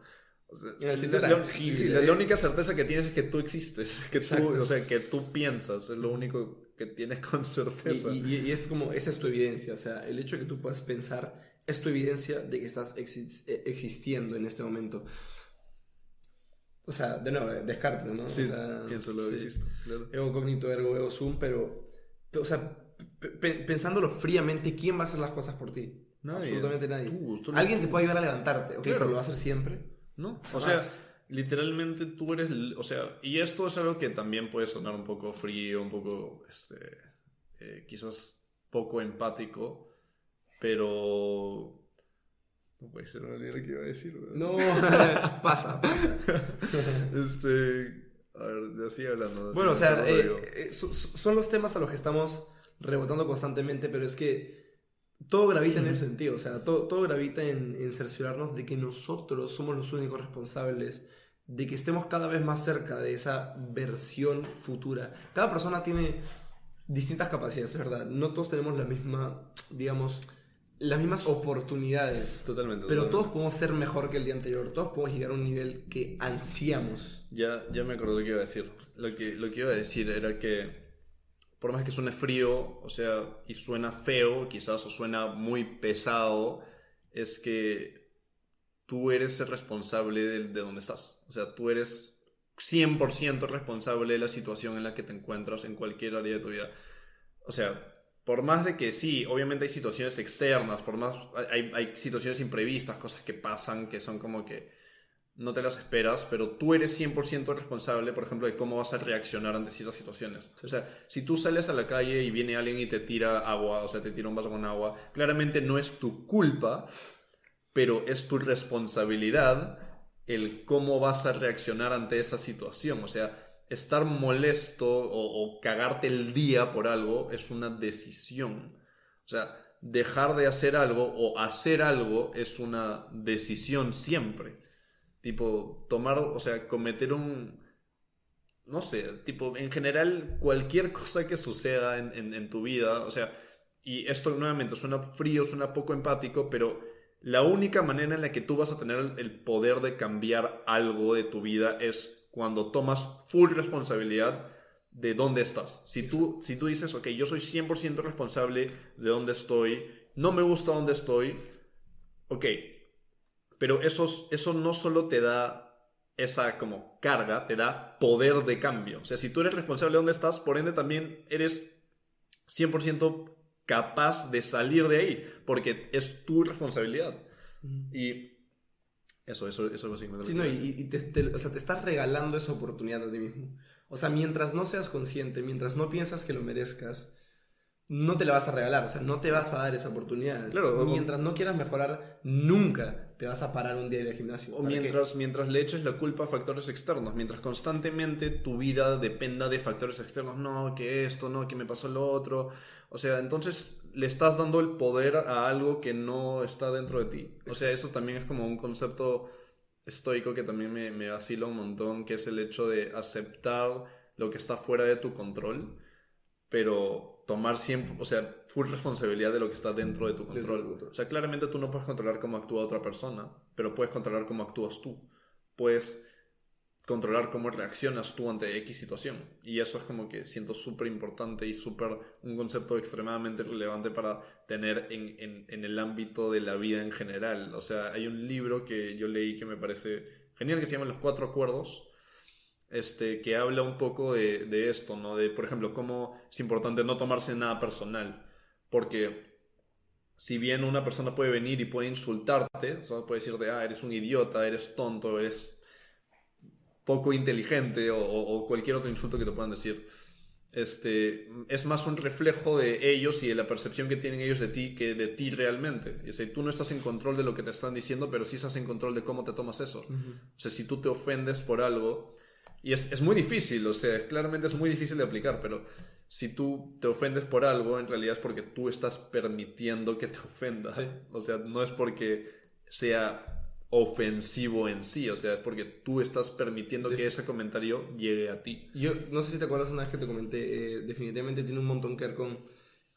o sea,
En el sentido
la- la-
tangible.
sí, la, la única certeza que tienes es que tú existes, *laughs* que tú, o sea, que tú piensas, es lo único que tienes con certeza.
Y, y- y es como, esa es tu evidencia. O sea, el hecho de que tú puedas pensar es tu evidencia de que estás eh, existiendo en este momento. O sea, de nuevo, Descartes, ¿no?
sí,
o sea,
piénsalo,
sí.
existe, claro.
Ego cognito, ergo, ego sum, pero, pero, o sea, pe- pe- pensándolo fríamente, ¿quién va a hacer las cosas por ti?
Nadie.
Absolutamente nadie.
Tú, tú no-
Alguien te puede ayudar a levantarte, ¿ok?
Claro.
Pero lo va a hacer siempre.
¿No? O
Jamás.
sea, literalmente tú eres, o sea, y esto es algo que también puede sonar un poco frío, un poco, este, eh, quizás poco empático, pero... No puede ser, olvidé lo que iba a decir. ¿verdad?
No, *laughs* pasa, pasa. *laughs*
Este, a ver, sigue hablando.
Bueno, o sea, eh, eh, so- so- son los temas a los que estamos rebotando constantemente, pero es que todo gravita en ese sentido, o sea, todo, todo gravita en, en cerciorarnos de que nosotros somos los únicos responsables de que estemos cada vez más cerca de esa versión futura. Cada persona tiene distintas capacidades, es verdad. No todos tenemos la misma, digamos, las mismas oportunidades.
Totalmente.
Pero
totalmente.
todos podemos ser mejor que el día anterior, todos podemos llegar a un nivel que ansiamos.
Ya, ya me acordé lo que iba a decir. Lo que, lo que iba a decir era que, por más que suene frío, o sea, y suena feo, quizás, o suena muy pesado, es que tú eres el responsable de, de donde estás. O sea, tú eres 100% responsable de la situación en la que te encuentras en cualquier área de tu vida. O sea, por más de que sí, obviamente hay situaciones externas, por más hay, hay situaciones imprevistas, cosas que pasan que son como que no te las esperas, pero tú eres 100% responsable, por ejemplo, de cómo vas a reaccionar ante ciertas situaciones. O sea, si tú sales a la calle y viene alguien y te tira agua, o sea, te tira un vaso con agua, claramente no es tu culpa, pero es tu responsabilidad el cómo vas a reaccionar ante esa situación. O sea, estar molesto o, cagarte el día por algo es una decisión. O sea, dejar de hacer algo o hacer algo es una decisión siempre. Tipo, tomar, o sea, cometer un... No sé, tipo, en general, cualquier *laughs* cosa que suceda en- en tu vida, o sea, y esto nuevamente suena frío, suena poco empático, pero la única manera en la que tú vas a tener el poder de cambiar algo de tu vida es cuando tomas full responsabilidad de dónde estás. Si tú, si tú dices, ok, yo soy 100% responsable de dónde estoy, no me gusta dónde estoy, ok, pero eso, eso no solo te da esa como carga, te da poder de cambio. O sea, si tú eres responsable de dónde estás, por ende también eres 100% capaz de salir de ahí, porque es tu responsabilidad. Y eso, eso, eso es
lo Sí, no, y, te, o sea, te estás regalando esa oportunidad a ti mismo. O sea, mientras no seas consciente, mientras no piensas que lo merezcas, no te la vas a regalar, o sea, no te vas a dar esa oportunidad. Claro, mientras no quieras mejorar, nunca te vas a parar un día en el gimnasio.
O mientras, mientras le eches la culpa a factores externos, mientras constantemente tu vida dependa de factores externos, no, que esto, no, que me pasó lo otro. O sea, entonces le estás dando el poder a algo que no está dentro de ti. O sea, eso también es como un concepto estoico que también me, me vacila un montón, que es el hecho de aceptar lo que está fuera de tu control, pero tomar siempre, o sea, full responsabilidad de lo que está dentro de tu control. O sea, claramente tú no puedes controlar cómo actúa otra persona, pero puedes controlar cómo actúas tú. Puedes controlar cómo reaccionas tú ante X situación. Y eso es como que siento súper importante y súper un concepto extremadamente relevante para tener en, en, el ámbito de la vida en general. O sea, hay un libro que yo leí que me parece genial que se llama Los Cuatro Acuerdos. Este, que habla un poco de, de esto, ¿no? De, por ejemplo, cómo es importante no tomarse nada personal. Porque si bien una persona puede venir y puede insultarte, o sea, puede decirte, ah, eres un idiota, eres tonto, eres poco inteligente o, cualquier otro insulto que te puedan decir. Este, es más un reflejo de ellos y de la percepción que tienen ellos de ti que de ti realmente. Y, o tú no estás en control de lo que te están diciendo, pero sí estás en control de cómo te tomas eso. O sea, si tú te ofendes por algo, y es, es, muy difícil, o sea, claramente es muy difícil de aplicar, pero si tú te ofendes por algo, en realidad es porque tú estás permitiendo que te ofendas. O sea, no es porque sea ofensivo en sí, o sea, es porque tú estás permitiendo que ese comentario llegue a ti.
Yo no sé si te acuerdas una vez que te comenté, eh, definitivamente tiene un montón que ver con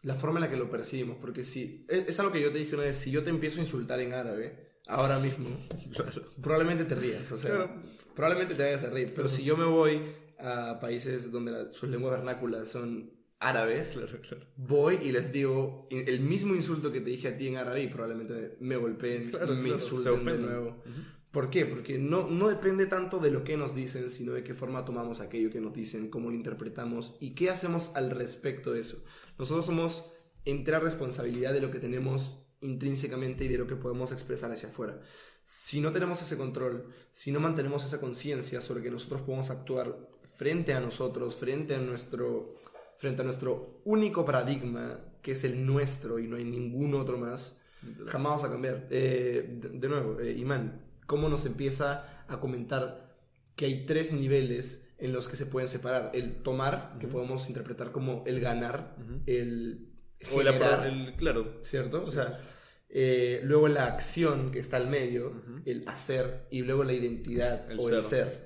la forma en la que lo percibimos, porque si, es, algo que yo te dije una vez, si yo te empiezo a insultar en árabe, ahora mismo, *laughs* probablemente te rías, o sea, probablemente te vayas a reír, pero si yo me voy a países donde sus lenguas vernáculas son árabes, *laughs* voy y les digo el mismo insulto que te dije a ti en árabe y probablemente me golpeen, me insulten de nuevo. ¿Por qué? Porque no, no depende tanto de lo que nos dicen, sino de qué forma tomamos aquello que nos dicen, cómo lo interpretamos y qué hacemos al respecto de eso. Nosotros somos entera responsabilidad de lo que tenemos intrínsecamente y de lo que podemos expresar hacia afuera. Si no tenemos ese control, si no mantenemos esa conciencia sobre que nosotros podemos actuar frente a nosotros, frente a nuestro frente a nuestro único paradigma, que es el nuestro y no hay ningún otro más, jamás vamos a cambiar. Eh, de, nuevo, eh, Imán, ¿cómo nos empieza a comentar que hay tres niveles en los que se pueden separar? El tomar, que podemos interpretar como el ganar, el generar, el,
claro.
¿cierto? O sea, eh, luego la acción que está al medio, el hacer, y luego la identidad o el ser.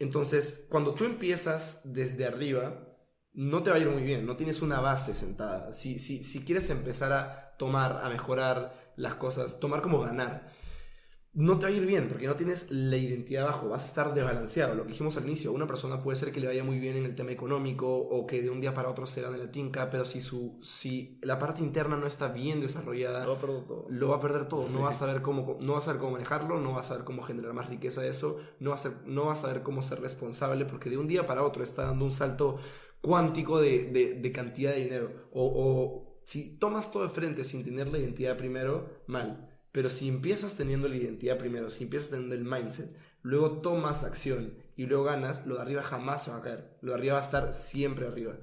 Entonces, cuando tú empiezas desde arriba, no te va a ir muy bien, no tienes una base sentada. Si, si, si quieres empezar a tomar, a mejorar las cosas, tomar como ganar, no te va a ir bien porque no tienes la identidad abajo, vas a estar desbalanceado. Lo que dijimos al inicio, una persona puede ser que le vaya muy bien en el tema económico o que de un día para otro se gane la tinca, pero si, su, si la parte interna no está bien desarrollada,
lo va a perder todo.
Lo va a perder todo. No, va a saber cómo, no va a saber cómo manejarlo, no va a saber cómo generar más riqueza de eso, no va, a no va a saber cómo ser responsable porque de un día para otro está dando un salto cuántico de, de, cantidad de dinero. O, o, si tomas todo de frente sin tener la identidad primero, mal. Pero si empiezas teniendo la identidad primero, si empiezas teniendo el mindset, luego tomas acción y luego ganas, lo de arriba jamás se va a caer. Lo de arriba va a estar siempre arriba.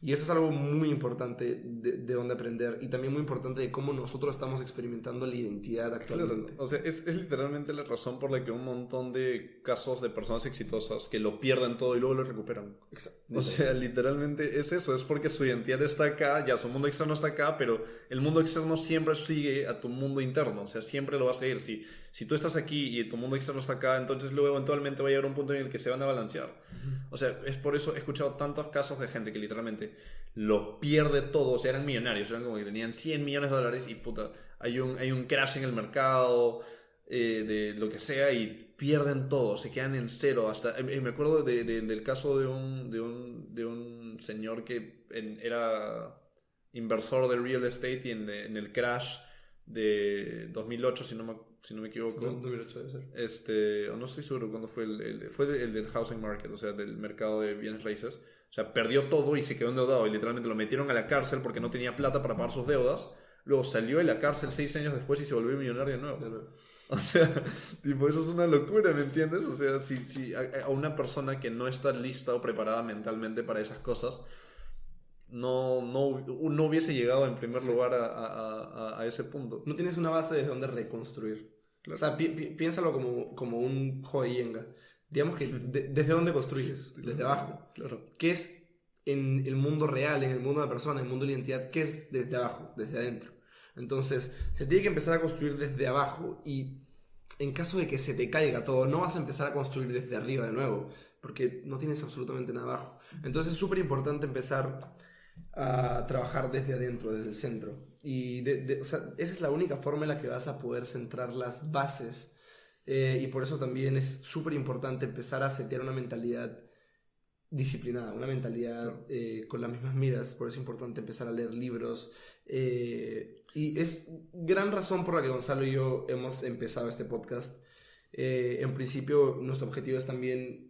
Y eso es algo muy importante de, de donde aprender y también muy importante de cómo nosotros estamos experimentando la identidad actualmente.
O sea, es, es, literalmente la razón por la que un montón de casos de personas exitosas que lo pierden todo y luego lo recuperan. Exacto. O sea, literalmente es eso, es porque su identidad está acá, ya su mundo externo está acá, pero el mundo externo siempre sigue a tu mundo interno, o sea, siempre lo va a seguir. Si, si tú estás aquí y tu mundo externo está acá, entonces luego eventualmente va a llegar un punto en el que se van a balancear. O sea, es por eso he escuchado tantos casos de gente que literalmente lo pierde todo, o sea, eran millonarios, eran como que tenían 100 millones de dólares y puta, hay un, hay un crash en el mercado eh, de lo que sea y pierden todo, se quedan en cero. Hasta, eh, me acuerdo de, de, del caso de un, de un, de un señor que en, era inversor de real estate y en, en, el crash de 2008, si no me, si no me equivoco.
2008 debe ser.
Este, no estoy seguro cuándo fue el, el fue el del housing market, o sea, del mercado de bienes raíces. O sea, perdió todo y se quedó endeudado y literalmente lo metieron a la cárcel porque no tenía plata para pagar sus deudas. Luego salió de la cárcel seis años después y se volvió millonario de nuevo.
De nuevo. *laughs*
O sea, tipo, eso es una locura, ¿me entiendes? O sea, si, si a, a una persona que no está lista o preparada mentalmente para esas cosas, no, no, no hubiese llegado en primer lugar a, a, a, ese punto.
No tienes una base desde donde reconstruir. O sea, pi pi piénsalo como, como un joyenga. Digamos que *laughs* de, desde dónde construyes, desde abajo.
Claro.
¿Qué es en el mundo real, en el mundo de la persona, en el mundo de la identidad? ¿Qué es desde abajo, desde adentro? Entonces, se tiene que empezar a construir desde abajo y en caso de que se te caiga todo, no vas a empezar a construir desde arriba de nuevo, porque no tienes absolutamente nada abajo. Entonces es súper importante empezar a trabajar desde adentro, desde el centro. Y de, de, o sea, esa es la única forma en la que vas a poder centrar las bases. Eh, y por eso también es súper importante empezar a setear una mentalidad disciplinada, una mentalidad eh, con las mismas miras. Por eso es importante empezar a leer libros. Eh, y es gran razón por la que Gonzalo y yo hemos empezado este podcast. En principio, nuestro objetivo es también...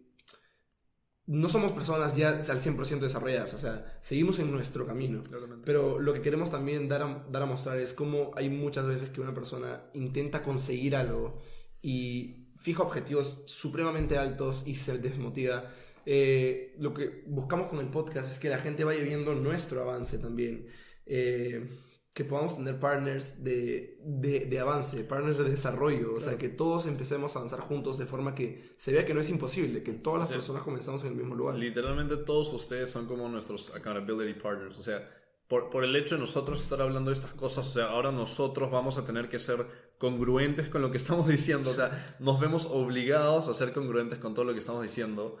No somos personas ya al 100% desarrolladas, o sea, seguimos en nuestro camino.
Claramente.
Pero lo que queremos también dar a, dar a mostrar es cómo hay muchas veces que una persona intenta conseguir algo y fija objetivos supremamente altos y se desmotiva. Eh, lo que buscamos con el podcast es que la gente vaya viendo nuestro avance también. Eh, que podamos tener partners de, de, de, avance, partners de desarrollo, claro. o sea, que todos empecemos a avanzar juntos de forma que se vea que no es imposible, que todas las
Sí.
personas comenzamos en el mismo lugar.
Literalmente todos ustedes son como nuestros accountability partners. O sea, por, por el hecho de nosotros estar hablando de estas cosas, o sea, ahora nosotros vamos a tener que ser congruentes con lo que estamos diciendo. O sea, nos vemos obligados a ser congruentes con todo lo que estamos diciendo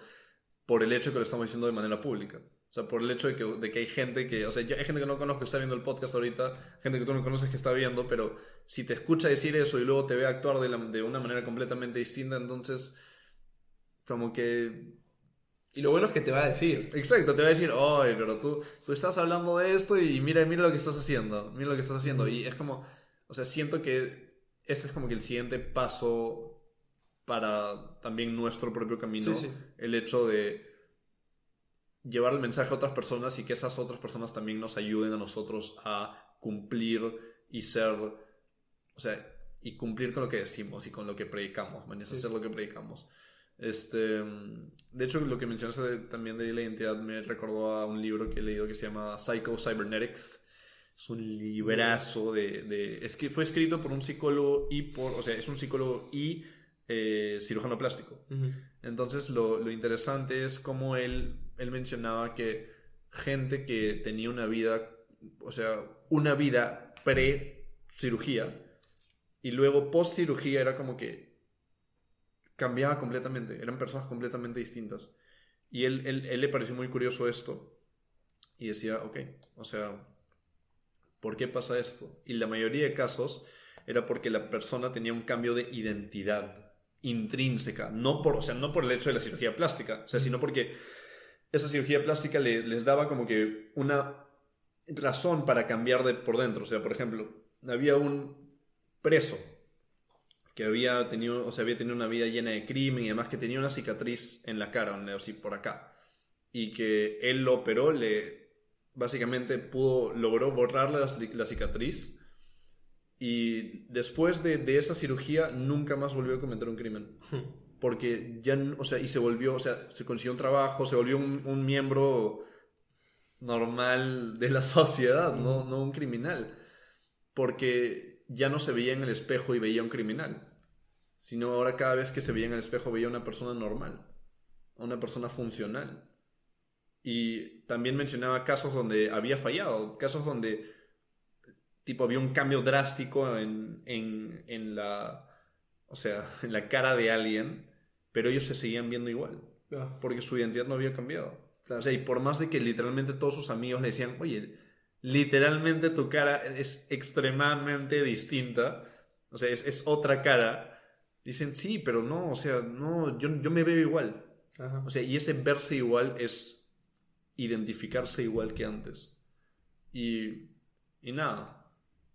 por el hecho de que lo estamos diciendo de manera pública. O sea, por el hecho de que, de que hay gente que, o sea, hay gente que no conozco que está viendo el podcast ahorita, gente que tú no conoces que está viendo, pero si te escucha decir eso y luego te ve actuar de, la, de una manera completamente distinta, entonces, como que
Y lo bueno es que te va a decir.
Exacto, te va a decir, oye, pero tú, tú estás hablando de esto y mira, mira lo que estás haciendo, mira lo que estás haciendo. Y es como, o sea, siento que este es como que el siguiente paso para también nuestro propio camino.
Sí, sí.
El hecho de llevar el mensaje a otras personas y que esas otras personas también nos ayuden a nosotros a cumplir y ser, o sea, y cumplir con lo que decimos y con lo que predicamos, man, es
Sí.
hacer lo que predicamos. Este, de hecho, lo que mencionaste de- también de la identidad me recordó a un libro que he leído que se llama Psycho Cybernetics. Es un librazo de, de- es que fue escrito por un psicólogo y por, o sea, es un psicólogo y eh, cirujano plástico.
Ujú.
Entonces lo, lo interesante es cómo él, él mencionaba que gente que tenía una vida, o sea, una vida pre-cirugía y luego post-cirugía era como que cambiaba completamente, eran personas completamente distintas. Y él, él, le pareció muy curioso esto y decía, ok, o sea, ¿por qué pasa esto? Y la mayoría de casos era porque la persona tenía un cambio de identidad intrínseca, no por, o sea, no por el hecho de la cirugía plástica, o sea, sino porque esa cirugía plástica le- les daba como que una razón para cambiar de por dentro. O sea, por ejemplo, había un preso que había tenido, o sea, había tenido una vida llena de crimen y además que tenía una cicatriz en la cara, así por acá, y que él lo operó, le básicamente pudo, logró borrar la, la cicatriz y después de, de esa cirugía nunca más volvió a cometer un crimen. *laughs* Porque ya, o sea, y se volvió, o sea, se consiguió un trabajo, se volvió un, un miembro normal de la *laughs* sociedad, no, no un criminal. Porque ya no se veía en el espejo y veía un criminal, sino ahora cada vez que se veía en el espejo veía una persona normal, una persona funcional. Y también mencionaba casos donde había fallado, casos donde tipo había un cambio drástico en, en, en la o sea, *laughs* la cara de alguien, pero ellos se seguían viendo igual,
Ah,
porque su identidad no había cambiado.
Claro.
O sea, y por más de que literalmente todos sus amigos le decían, oye, literalmente tu cara es extremadamente distinta, o sea, es, es otra cara, dicen, sí, pero no, o sea, no, yo, yo me veo igual.
Ajá.
O sea, y ese verse igual es identificarse igual que antes. Y, y nada,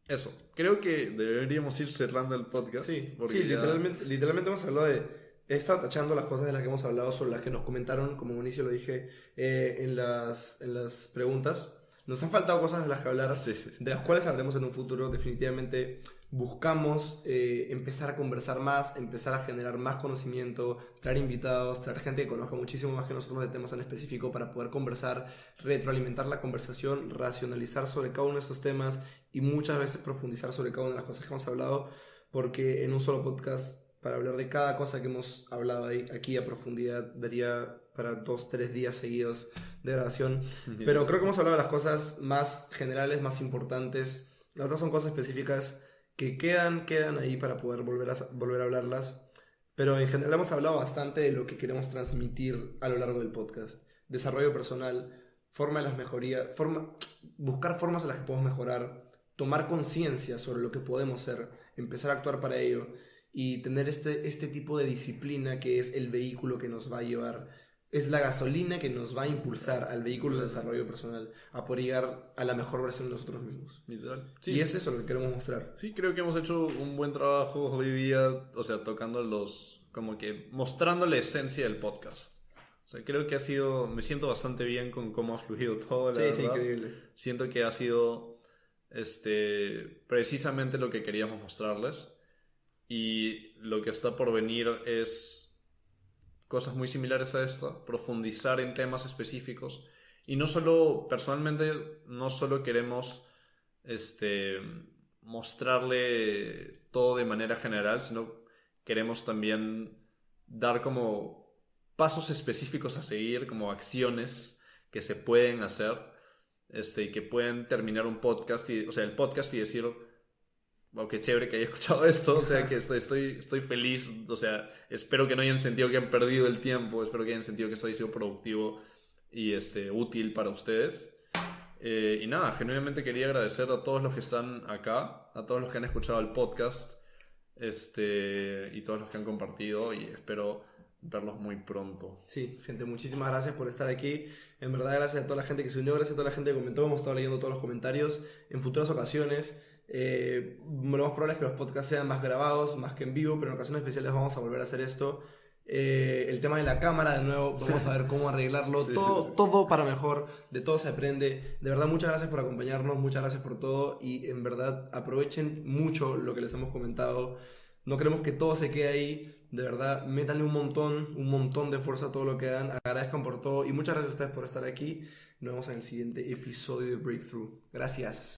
eso. Creo que deberíamos ir cerrando el podcast.
Sí, sí
ya-
literalmente, literalmente hemos hablado de... He estado tachando las cosas de las que hemos hablado, sobre las que nos comentaron, como inicio lo dije, eh, en, las, en las preguntas. Nos han faltado cosas de las que hablar,
Sí, sí, sí.
de las cuales hablaremos en un futuro. Definitivamente buscamos eh, empezar a conversar más, empezar a generar más conocimiento, traer invitados, traer gente que conozca muchísimo más que nosotros de temas en específico para poder conversar, retroalimentar la conversación, racionalizar sobre cada uno de estos temas y muchas veces profundizar sobre cada una de las cosas que hemos hablado, porque en un solo podcast, para hablar de cada cosa que hemos hablado ahí, aquí a profundidad, daría para dos, tres días seguidos de grabación. Pero creo que hemos hablado de las cosas más generales, más importantes. Las otras son cosas específicas que quedan, quedan ahí para poder volver a, volver a hablarlas. Pero en general hemos hablado bastante de lo que queremos transmitir a lo largo del podcast. Desarrollo personal, forma de las mejorías, forma, buscar formas en las que podemos mejorar, tomar conciencia sobre lo que podemos ser, empezar a actuar para ello y tener este, este tipo de disciplina que es el vehículo que nos va a llevar, es la gasolina que nos va a impulsar al vehículo del desarrollo personal, a poder llegar a la mejor versión de nosotros mismos.
Literal.
Y es eso lo que queremos mostrar.
Sí, creo que hemos hecho un buen trabajo hoy día, o sea, tocando los, como que mostrando la esencia del podcast. O sea, creo que ha sido, me siento bastante bien con cómo ha fluido todo, la
Sí, sí,
verdad.
increíble.
Siento que ha sido, este, precisamente lo que queríamos mostrarles. Y lo que está por venir es cosas muy similares a esta, profundizar en temas específicos. Y no solo, personalmente, no solo queremos este, mostrarle todo de manera general, sino queremos también dar como pasos específicos a seguir, como acciones que se pueden hacer este, y que pueden terminar un podcast, y, o sea, el podcast y decir, qué chévere que haya escuchado *laughs* esto, o sea, que estoy, estoy, estoy feliz, o sea, espero que no hayan sentido que han perdido el tiempo, espero que hayan sentido que esto ha sido productivo y este, útil para ustedes. Eh, y nada, genuinamente quería agradecer a todos los que están acá, a todos los que han escuchado el podcast este, y todos los que han compartido y espero verlos muy pronto.
Sí, gente, muchísimas gracias por estar aquí. En verdad, gracias a toda la gente que se unió, gracias a toda la gente que comentó. Hemos estado leyendo todos los comentarios en futuras ocasiones. Eh, lo más probable es que los podcasts sean más grabados, más que en vivo, pero en ocasiones especiales vamos a volver a hacer esto. Eh, el tema de la cámara, de nuevo, vamos a ver cómo arreglarlo. *laughs*
Sí,
todo,
sí, sí.
todo para mejor, de todo se aprende. De verdad, muchas gracias por acompañarnos, muchas gracias por todo y en verdad aprovechen mucho lo que les hemos comentado. No queremos que todo se quede ahí. De verdad, métanle un montón, un montón de fuerza a todo lo que hagan. Agradezcan por todo y muchas gracias a ustedes por estar aquí. Nos vemos en el siguiente episodio de Breakthrough. Gracias.